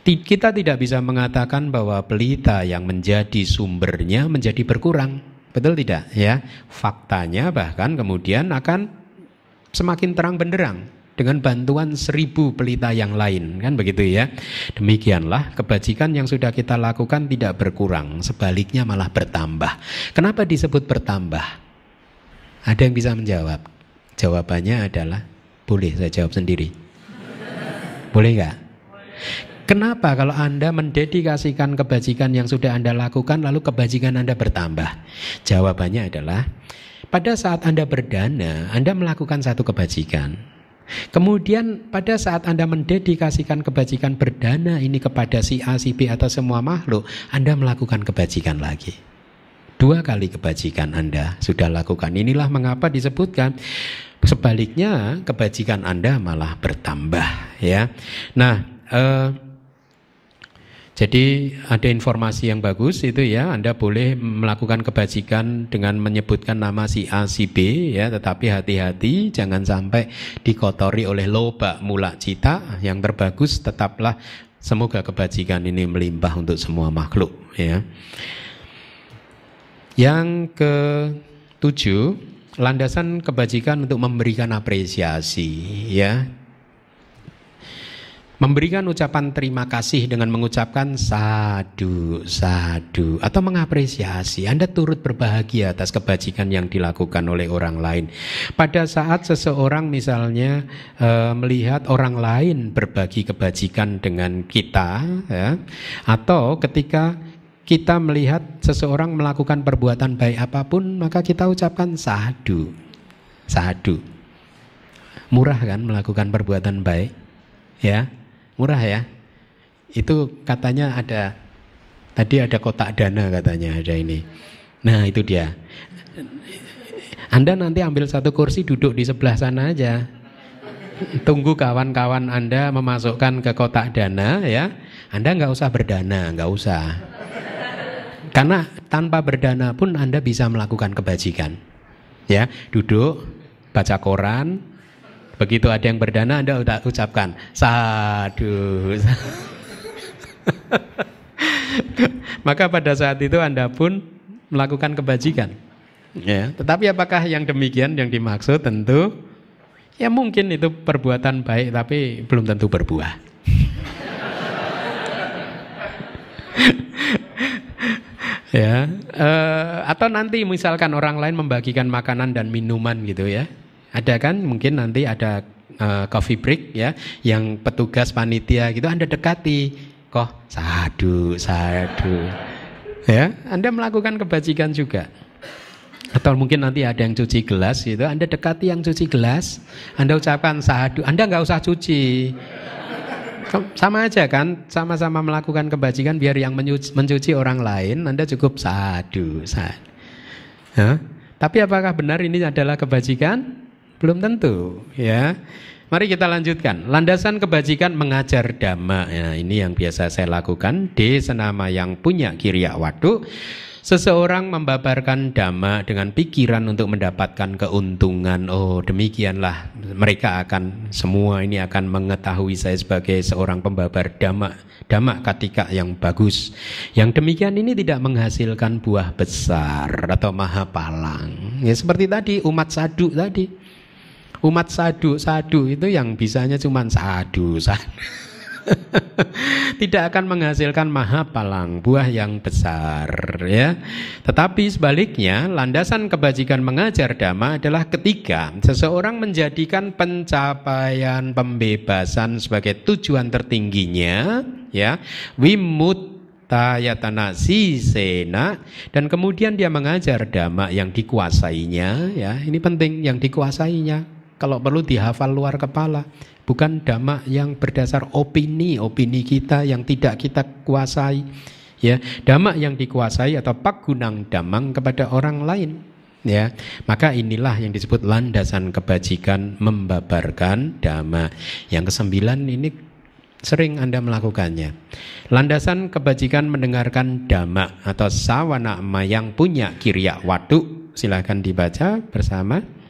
Kita tidak bisa mengatakan bahwa pelita yang menjadi sumbernya menjadi berkurang. Betul tidak? Ya, faktanya bahkan kemudian akan semakin terang benderang dengan bantuan seribu pelita yang lain. Kan begitu ya? Demikianlah kebajikan yang sudah kita lakukan tidak berkurang sebaliknya malah bertambah. Kenapa disebut bertambah? Ada yang bisa menjawab? Jawabannya adalah boleh saya jawab sendiri? Boleh nggak? Kenapa kalau Anda mendedikasikan kebajikan yang sudah Anda lakukan lalu kebajikan Anda bertambah? Jawabannya adalah pada saat Anda berdana, Anda melakukan satu kebajikan. Kemudian pada saat Anda mendedikasikan kebajikan berdana ini kepada si A, si B atau semua makhluk, Anda melakukan kebajikan lagi. Dua kali kebajikan Anda sudah lakukan. Inilah mengapa disebutkan sebaliknya kebajikan Anda malah bertambah ya. Nah, eh, jadi ada informasi yang bagus itu ya, Anda boleh melakukan kebajikan dengan menyebutkan nama si A, si B ya, tetapi hati-hati jangan sampai dikotori oleh loba mula cita. Yang terbagus tetaplah semoga kebajikan ini melimpah untuk semua makhluk ya. Yang ketujuh, landasan kebajikan untuk memberikan apresiasi ya memberikan ucapan terima kasih dengan mengucapkan sadu, sadu, atau mengapresiasi. Anda turut berbahagia atas kebajikan yang dilakukan oleh orang lain. Pada saat seseorang misalnya e, melihat orang lain berbagi kebajikan dengan kita, ya, atau ketika kita melihat seseorang melakukan perbuatan baik apa pun, maka kita ucapkan sadu, sadu. Murah kan melakukan perbuatan baik, ya Murah ya. Itu katanya ada tadi ada kotak dana katanya ada ini. Nah, itu dia. Anda nanti ambil satu kursi duduk di sebelah sana aja. Tunggu kawan-kawan Anda memasukkan ke kotak dana ya. Anda nggak usah berdana, nggak usah. Karena tanpa berdana pun Anda bisa melakukan kebajikan. Ya, duduk, baca koran, Begitu ada yang berdana Anda udah ucapkan sadu. *laughs* Maka pada saat itu Anda pun melakukan kebajikan. Ya, tetapi apakah yang demikian yang dimaksud tentu ya mungkin itu perbuatan baik tapi belum tentu berbuah. *laughs* ya, uh, atau nanti misalkan orang lain membagikan makanan dan minuman gitu ya. Ada kan? Mungkin nanti ada uh, coffee break ya yang petugas panitia gitu Anda dekati. Kok sadu sadu. Ya Anda melakukan kebajikan juga. Atau mungkin nanti ada yang cuci gelas gitu Anda dekati yang cuci gelas. Anda ucapkan sadu. Anda nggak usah cuci. Sama aja kan? Sama-sama melakukan kebajikan biar yang mencuci, mencuci orang lain Anda cukup sadu sadu ya? tapi apakah benar ini adalah kebajikan belum tentu, ya. Mari kita lanjutkan. Landasan kebajikan mengajar dhamma. Ya, ini yang biasa saya lakukan. D senama yang punya kiriya waktu. Seseorang membabarkan dhamma dengan pikiran untuk mendapatkan keuntungan. Oh, demikianlah mereka akan semua ini akan mengetahui saya sebagai seorang pembabar dhamma, dhamma katika yang bagus. Yang demikian ini tidak menghasilkan buah besar atau maha palang. Ya seperti tadi umat sadu tadi. Umat sadu, sadu itu yang bisanya cuma sadu, sadu. *laughs* tidak akan menghasilkan maha palang buah yang besar ya. Tetapi sebaliknya landasan kebajikan mengajar dhamma adalah ketika seseorang menjadikan pencapaian pembebasan sebagai tujuan tertingginya ya wimut tayatana sisena dan kemudian dia mengajar dhamma yang dikuasainya ya ini penting yang dikuasainya kalau perlu dihafal luar kepala bukan dhamma yang berdasar opini opini kita yang tidak kita kuasai ya dhamma yang dikuasai atau pak gunang damang kepada orang lain ya maka inilah yang disebut landasan kebajikan membabarkan dhamma yang kesembilan ini sering Anda melakukannya. Landasan kebajikan mendengarkan dhamma atau sawana yang punya kiriya wadu. Silahkan dibaca bersama.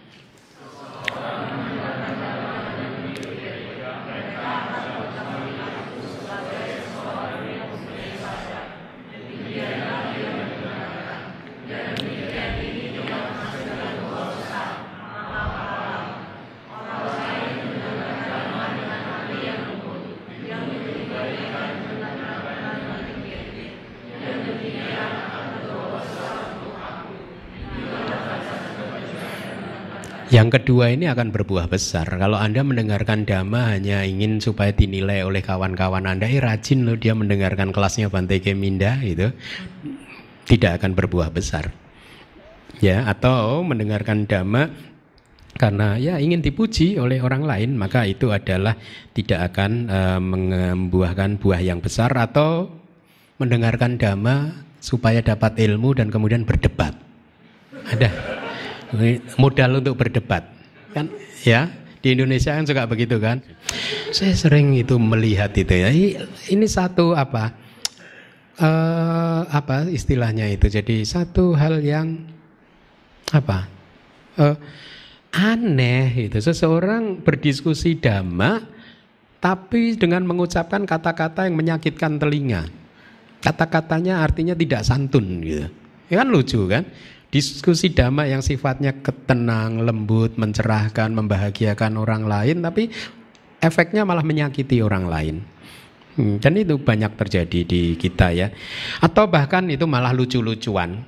Yang kedua ini akan berbuah besar. Kalau Anda mendengarkan dhamma hanya ingin supaya dinilai oleh kawan-kawan Anda, eh rajin loh dia mendengarkan kelasnya Bante Keminda itu, tidak akan berbuah besar. Ya, atau mendengarkan dhamma karena ya ingin dipuji oleh orang lain, maka itu adalah tidak akan uh, membuahkan buah yang besar atau mendengarkan dhamma supaya dapat ilmu dan kemudian berdebat. Ada modal untuk berdebat. Kan? Ya di Indonesia kan juga begitu kan? Saya sering itu melihat itu ya. Ini satu apa uh, apa istilahnya itu? Jadi satu hal yang apa uh, aneh itu. Seseorang berdiskusi dhamma tapi dengan mengucapkan kata-kata yang menyakitkan telinga. Kata-katanya artinya tidak santun gitu. Ya kan lucu kan diskusi dhamma yang sifatnya ketenang, lembut, mencerahkan, membahagiakan orang lain, tapi efeknya malah menyakiti orang lain. Hmm, dan itu banyak terjadi di kita ya. Atau bahkan itu malah lucu-lucuan.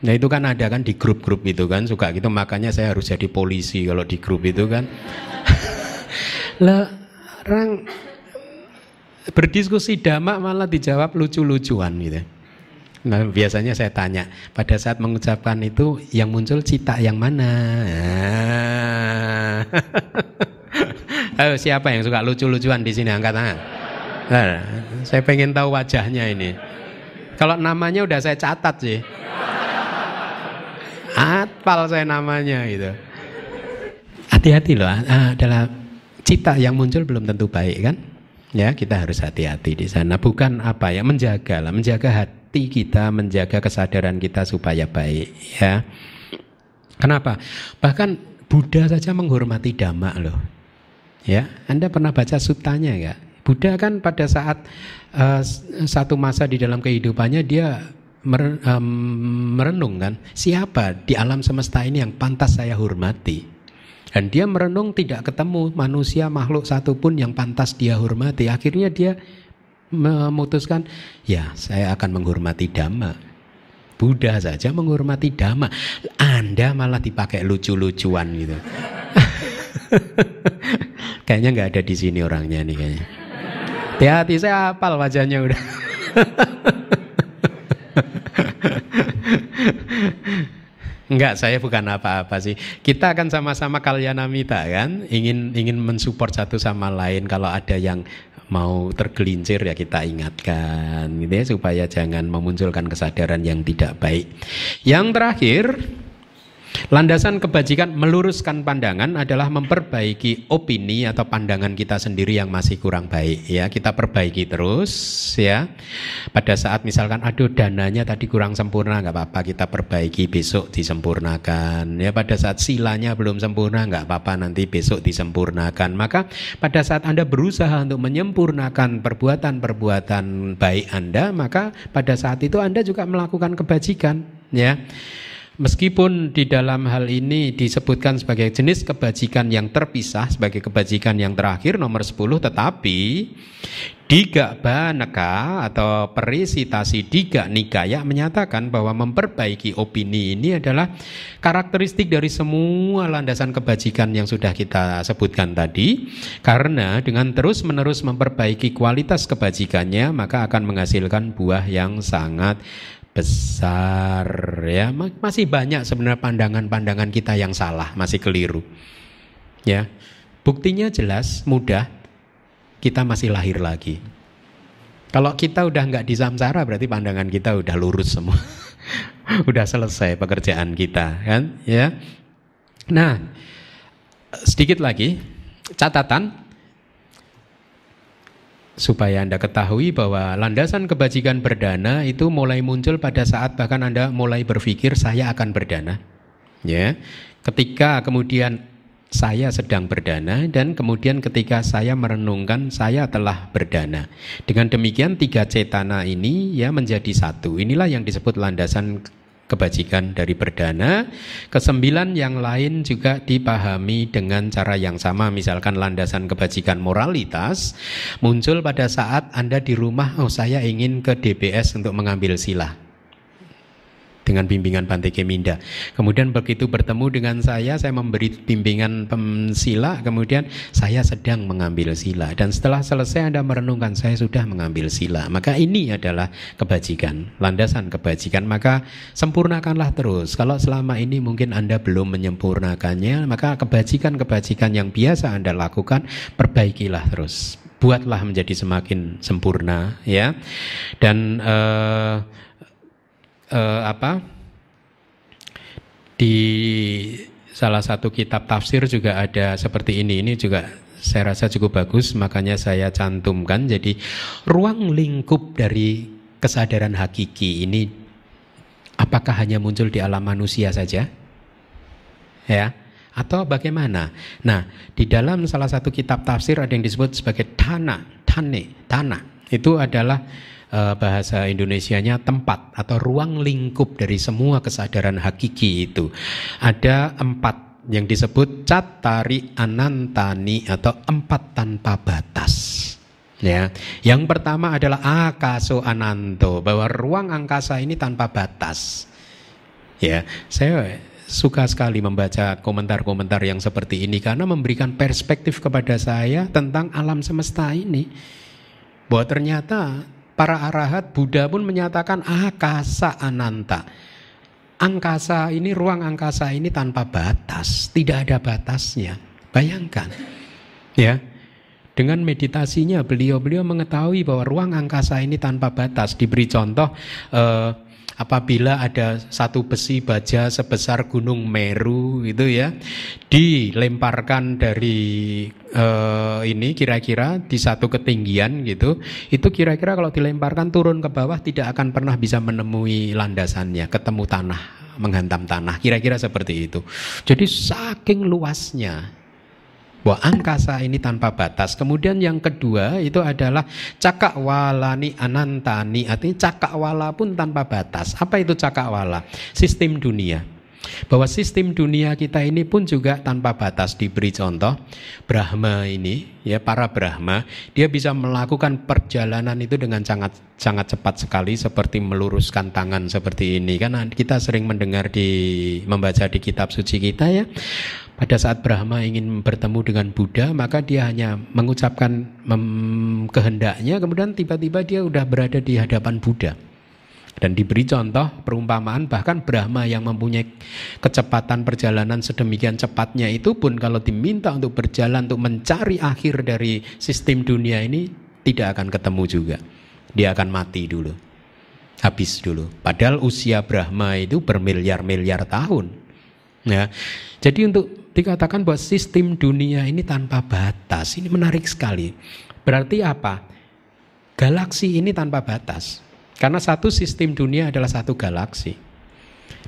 Nah itu kan ada kan di grup-grup itu kan suka gitu makanya saya harus jadi polisi kalau di grup itu kan. *laughs* Lah orang berdiskusi dhamma malah dijawab lucu-lucuan gitu. Nah, biasanya saya tanya, pada saat mengucapkan itu yang muncul cita yang mana? Ayo *laughs* siapa yang suka lucu-lucuan di sini angkat tangan. Nah, saya pengen tahu wajahnya ini. Kalau namanya udah saya catat sih. Apal saya namanya gitu. Hati-hati loh, ah, adalah cita yang muncul belum tentu baik kan? Ya, kita harus hati-hati di sana. Bukan apa ya, menjaga lah, menjaga hati kita, menjaga kesadaran kita supaya baik ya. Kenapa? Bahkan Buddha saja menghormati dhamma loh. Ya, Anda pernah baca sutanya ya? Buddha kan pada saat uh, satu masa di dalam kehidupannya dia merenung kan, siapa di alam semesta ini yang pantas saya hormati? Dan dia merenung tidak ketemu manusia makhluk satupun yang pantas dia hormati. Akhirnya dia memutuskan ya saya akan menghormati dhamma. Buddha saja menghormati dhamma. Anda malah dipakai lucu-lucuan gitu. *laughs* kayaknya nggak ada di sini orangnya nih kayaknya. Hati-hati saya hafal wajahnya udah. *laughs* Enggak, saya bukan apa-apa sih. Kita akan sama-sama kalyanamita kan, ingin ingin mensupport satu sama lain. Kalau ada yang mau tergelincir ya kita ingatkan gitu ya supaya jangan memunculkan kesadaran yang tidak baik. Yang terakhir Landasan kebajikan meluruskan pandangan adalah memperbaiki opini atau pandangan kita sendiri yang masih kurang baik ya. Kita perbaiki terus ya. Pada saat misalkan aduh dananya tadi kurang sempurna nggak apa-apa kita perbaiki besok disempurnakan ya. Pada saat silanya belum sempurna nggak apa-apa nanti besok disempurnakan. Maka pada saat Anda berusaha untuk menyempurnakan perbuatan-perbuatan baik Anda, maka pada saat itu Anda juga melakukan kebajikan ya. Meskipun di dalam hal ini disebutkan sebagai jenis kebajikan yang terpisah sebagai kebajikan yang terakhir nomor 10 tetapi Diga Baneka atau perisitasi Diga Nikaya menyatakan bahwa memperbaiki opini ini adalah karakteristik dari semua landasan kebajikan yang sudah kita sebutkan tadi. Karena dengan terus-menerus memperbaiki kualitas kebajikannya maka akan menghasilkan buah yang sangat besar ya. Masih banyak sebenarnya pandangan-pandangan kita yang salah masih keliru ya. Buktinya jelas mudah. Kita masih lahir lagi. Kalau kita udah nggak di samsara berarti pandangan kita udah lurus semua. *laughs* Udah selesai pekerjaan kita kan ya. Nah sedikit lagi catatan supaya Anda ketahui bahwa landasan kebajikan berdana itu mulai muncul pada saat bahkan Anda mulai berpikir saya akan berdana. Ya. Ketika kemudian saya sedang berdana dan kemudian ketika saya merenungkan saya telah berdana. Dengan demikian tiga cetana ini ya menjadi satu. Inilah yang disebut landasan kebajikan dari perdana. Kesembilan yang lain juga dipahami dengan cara yang sama. Misalkan landasan kebajikan moralitas muncul pada saat Anda di rumah, oh saya ingin ke DBS untuk mengambil sila dengan bimbingan Bante Keminda. Kemudian begitu bertemu dengan saya, saya memberi bimbingan sila, kemudian saya sedang mengambil sila. Dan setelah selesai Anda merenungkan, saya sudah mengambil sila. Maka ini adalah kebajikan, landasan kebajikan. Maka sempurnakanlah terus. Kalau selama ini mungkin Anda belum menyempurnakannya, maka kebajikan-kebajikan yang biasa Anda lakukan, perbaikilah terus. Buatlah menjadi semakin sempurna, ya. Dan uh, uh, apa di salah satu kitab tafsir juga ada seperti ini. Ini juga saya rasa cukup bagus, makanya saya cantumkan. Jadi ruang lingkup dari kesadaran hakiki ini apakah hanya muncul di alam manusia saja? Ya, atau bagaimana? Nah, di dalam salah satu kitab tafsir ada yang disebut sebagai tanah, tane, tanah. Itu adalah bahasa Indonesianya tempat atau ruang lingkup dari semua kesadaran hakiki itu. Ada empat yang disebut catari anantani atau empat tanpa batas. Ya, yang pertama adalah akaso ananto bahwa ruang angkasa ini tanpa batas. Ya, saya suka sekali membaca komentar-komentar yang seperti ini karena memberikan perspektif kepada saya tentang alam semesta ini. Bahwa ternyata para arahat Buddha pun menyatakan akasa ananta. Angkasa ini, ruang angkasa ini tanpa batas, tidak ada batasnya. Bayangkan, ya. Dengan meditasinya beliau-beliau mengetahui bahwa ruang angkasa ini tanpa batas. Diberi contoh eh, apabila ada satu besi baja sebesar gunung Meru itu ya dilemparkan dari uh, ini kira-kira di satu ketinggian gitu itu kira-kira kalau dilemparkan turun ke bawah tidak akan pernah bisa menemui landasannya ketemu tanah menghantam tanah kira-kira seperti itu. Jadi saking luasnya bahwa angkasa ini tanpa batas. Kemudian yang kedua itu adalah cakakwalani anantani, artinya cakakwala pun tanpa batas. Apa itu cakakwala? Sistem dunia. Bahwa sistem dunia kita ini pun juga tanpa batas diberi contoh Brahma ini ya para Brahma dia bisa melakukan perjalanan itu dengan sangat sangat cepat sekali seperti meluruskan tangan seperti ini kan kita sering mendengar di membaca di kitab suci kita ya pada saat Brahma ingin bertemu dengan Buddha, maka dia hanya mengucapkan kehendaknya, kemudian tiba-tiba dia sudah berada di hadapan Buddha. Dan diberi contoh perumpamaan bahkan Brahma yang mempunyai kecepatan perjalanan sedemikian cepatnya itu pun kalau diminta untuk berjalan untuk mencari akhir dari sistem dunia ini tidak akan ketemu juga. Dia akan mati dulu. Habis dulu. Padahal usia Brahma itu bermiliar-miliar tahun Ya. Jadi untuk dikatakan bahwa sistem dunia ini tanpa batas, ini menarik sekali. Berarti apa? Galaksi ini tanpa batas. Karena satu sistem dunia adalah satu galaksi.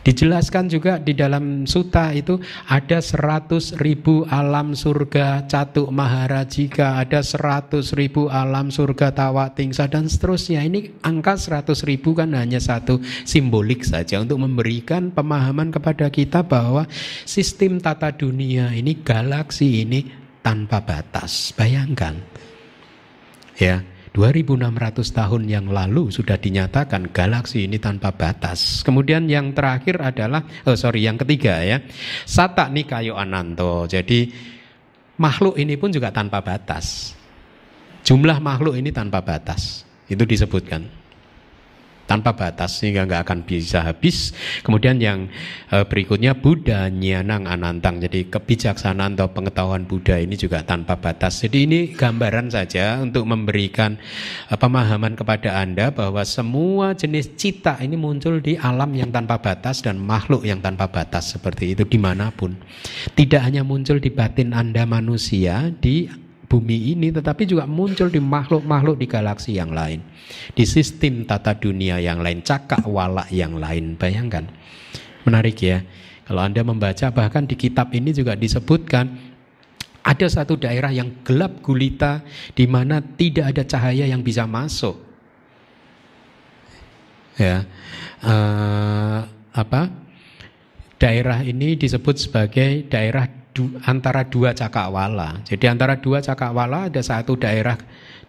Dijelaskan juga di dalam suta itu ada seratus ribu alam surga catuk maharajika, ada seratus ribu alam surga tawa tingsa dan seterusnya. Ini angka seratus ribu kan hanya satu simbolik saja untuk memberikan pemahaman kepada kita bahwa sistem tata dunia ini, galaksi ini tanpa batas. Bayangkan. Ya, 2600 tahun yang lalu sudah dinyatakan galaksi ini tanpa batas. Kemudian yang terakhir adalah, oh sorry, yang ketiga ya, Sata Nikayo Ananto. Jadi makhluk ini pun juga tanpa batas. Jumlah makhluk ini tanpa batas. Itu disebutkan tanpa batas sehingga nggak akan bisa habis. Kemudian yang e, berikutnya Buddha Nyanang Anantang. Jadi kebijaksanaan atau pengetahuan Buddha ini juga tanpa batas. Jadi ini gambaran saja untuk memberikan e, pemahaman kepada Anda bahwa semua jenis cita ini muncul di alam yang tanpa batas dan makhluk yang tanpa batas seperti itu di mana pun. Tidak hanya muncul di batin Anda manusia, di bumi ini tetapi juga muncul di makhluk-makhluk di galaksi yang lain. Di sistem tata dunia yang lain cakak wala yang lain. Bayangkan. Menarik ya. Kalau anda membaca bahkan di kitab ini juga disebutkan ada satu daerah yang gelap gulita di mana tidak ada cahaya yang bisa masuk. Ya. Uh, apa? Daerah ini disebut sebagai daerah du, antara dua cakrawala. Jadi antara dua cakrawala ada satu daerah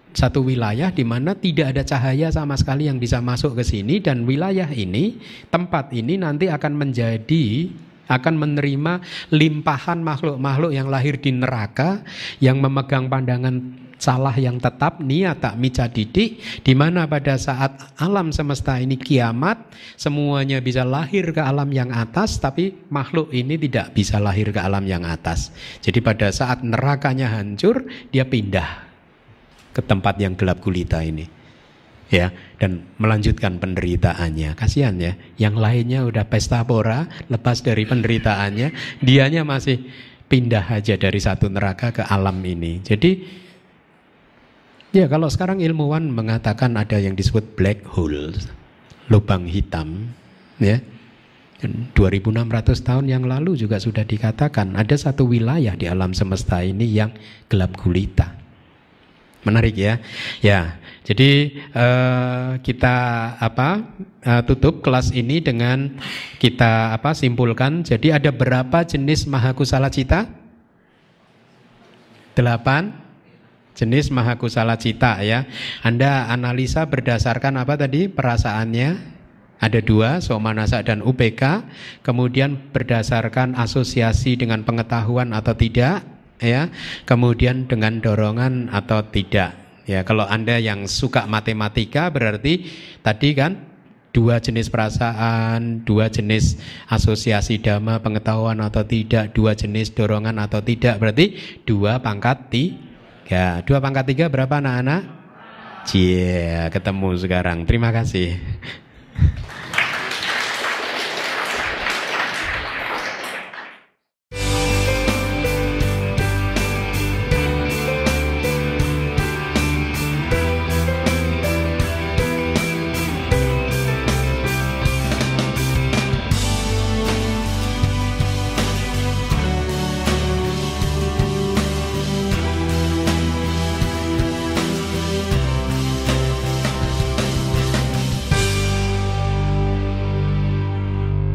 satu wilayah di mana tidak ada cahaya sama sekali yang bisa masuk ke sini dan wilayah ini tempat ini nanti akan menjadi akan menerima limpahan makhluk-makhluk yang lahir di neraka yang memegang pandangan salah yang tetap niat tak mica didik di mana pada saat alam semesta ini kiamat semuanya bisa lahir ke alam yang atas tapi makhluk ini tidak bisa lahir ke alam yang atas. Jadi pada saat nerakanya hancur dia pindah ke tempat yang gelap gulita ini. Ya dan melanjutkan penderitaannya. Kasihan ya yang lainnya udah pesta pora lepas dari penderitaannya dianya masih pindah aja dari satu neraka ke alam ini. Jadi Ya kalau sekarang ilmuwan mengatakan ada yang disebut black hole, lubang hitam, ya. 2600 tahun yang lalu juga sudah dikatakan ada satu wilayah di alam semesta ini yang gelap gulita. Menarik ya. Ya, jadi uh, kita apa uh, tutup kelas ini dengan kita apa simpulkan. Jadi ada berapa jenis mahakusala cita? Delapan jenis mahakusala cita ya. Anda analisa berdasarkan apa tadi perasaannya? Ada dua, somanasa dan UPK. Kemudian berdasarkan asosiasi dengan pengetahuan atau tidak, ya. Kemudian dengan dorongan atau tidak. Ya, kalau Anda yang suka matematika berarti tadi kan dua jenis perasaan, dua jenis asosiasi dhamma, pengetahuan atau tidak, dua jenis dorongan atau tidak, berarti dua pangkat ti Ya, dua pangkat tiga berapa anak-anak? Cie, ketemu sekarang. Terima kasih.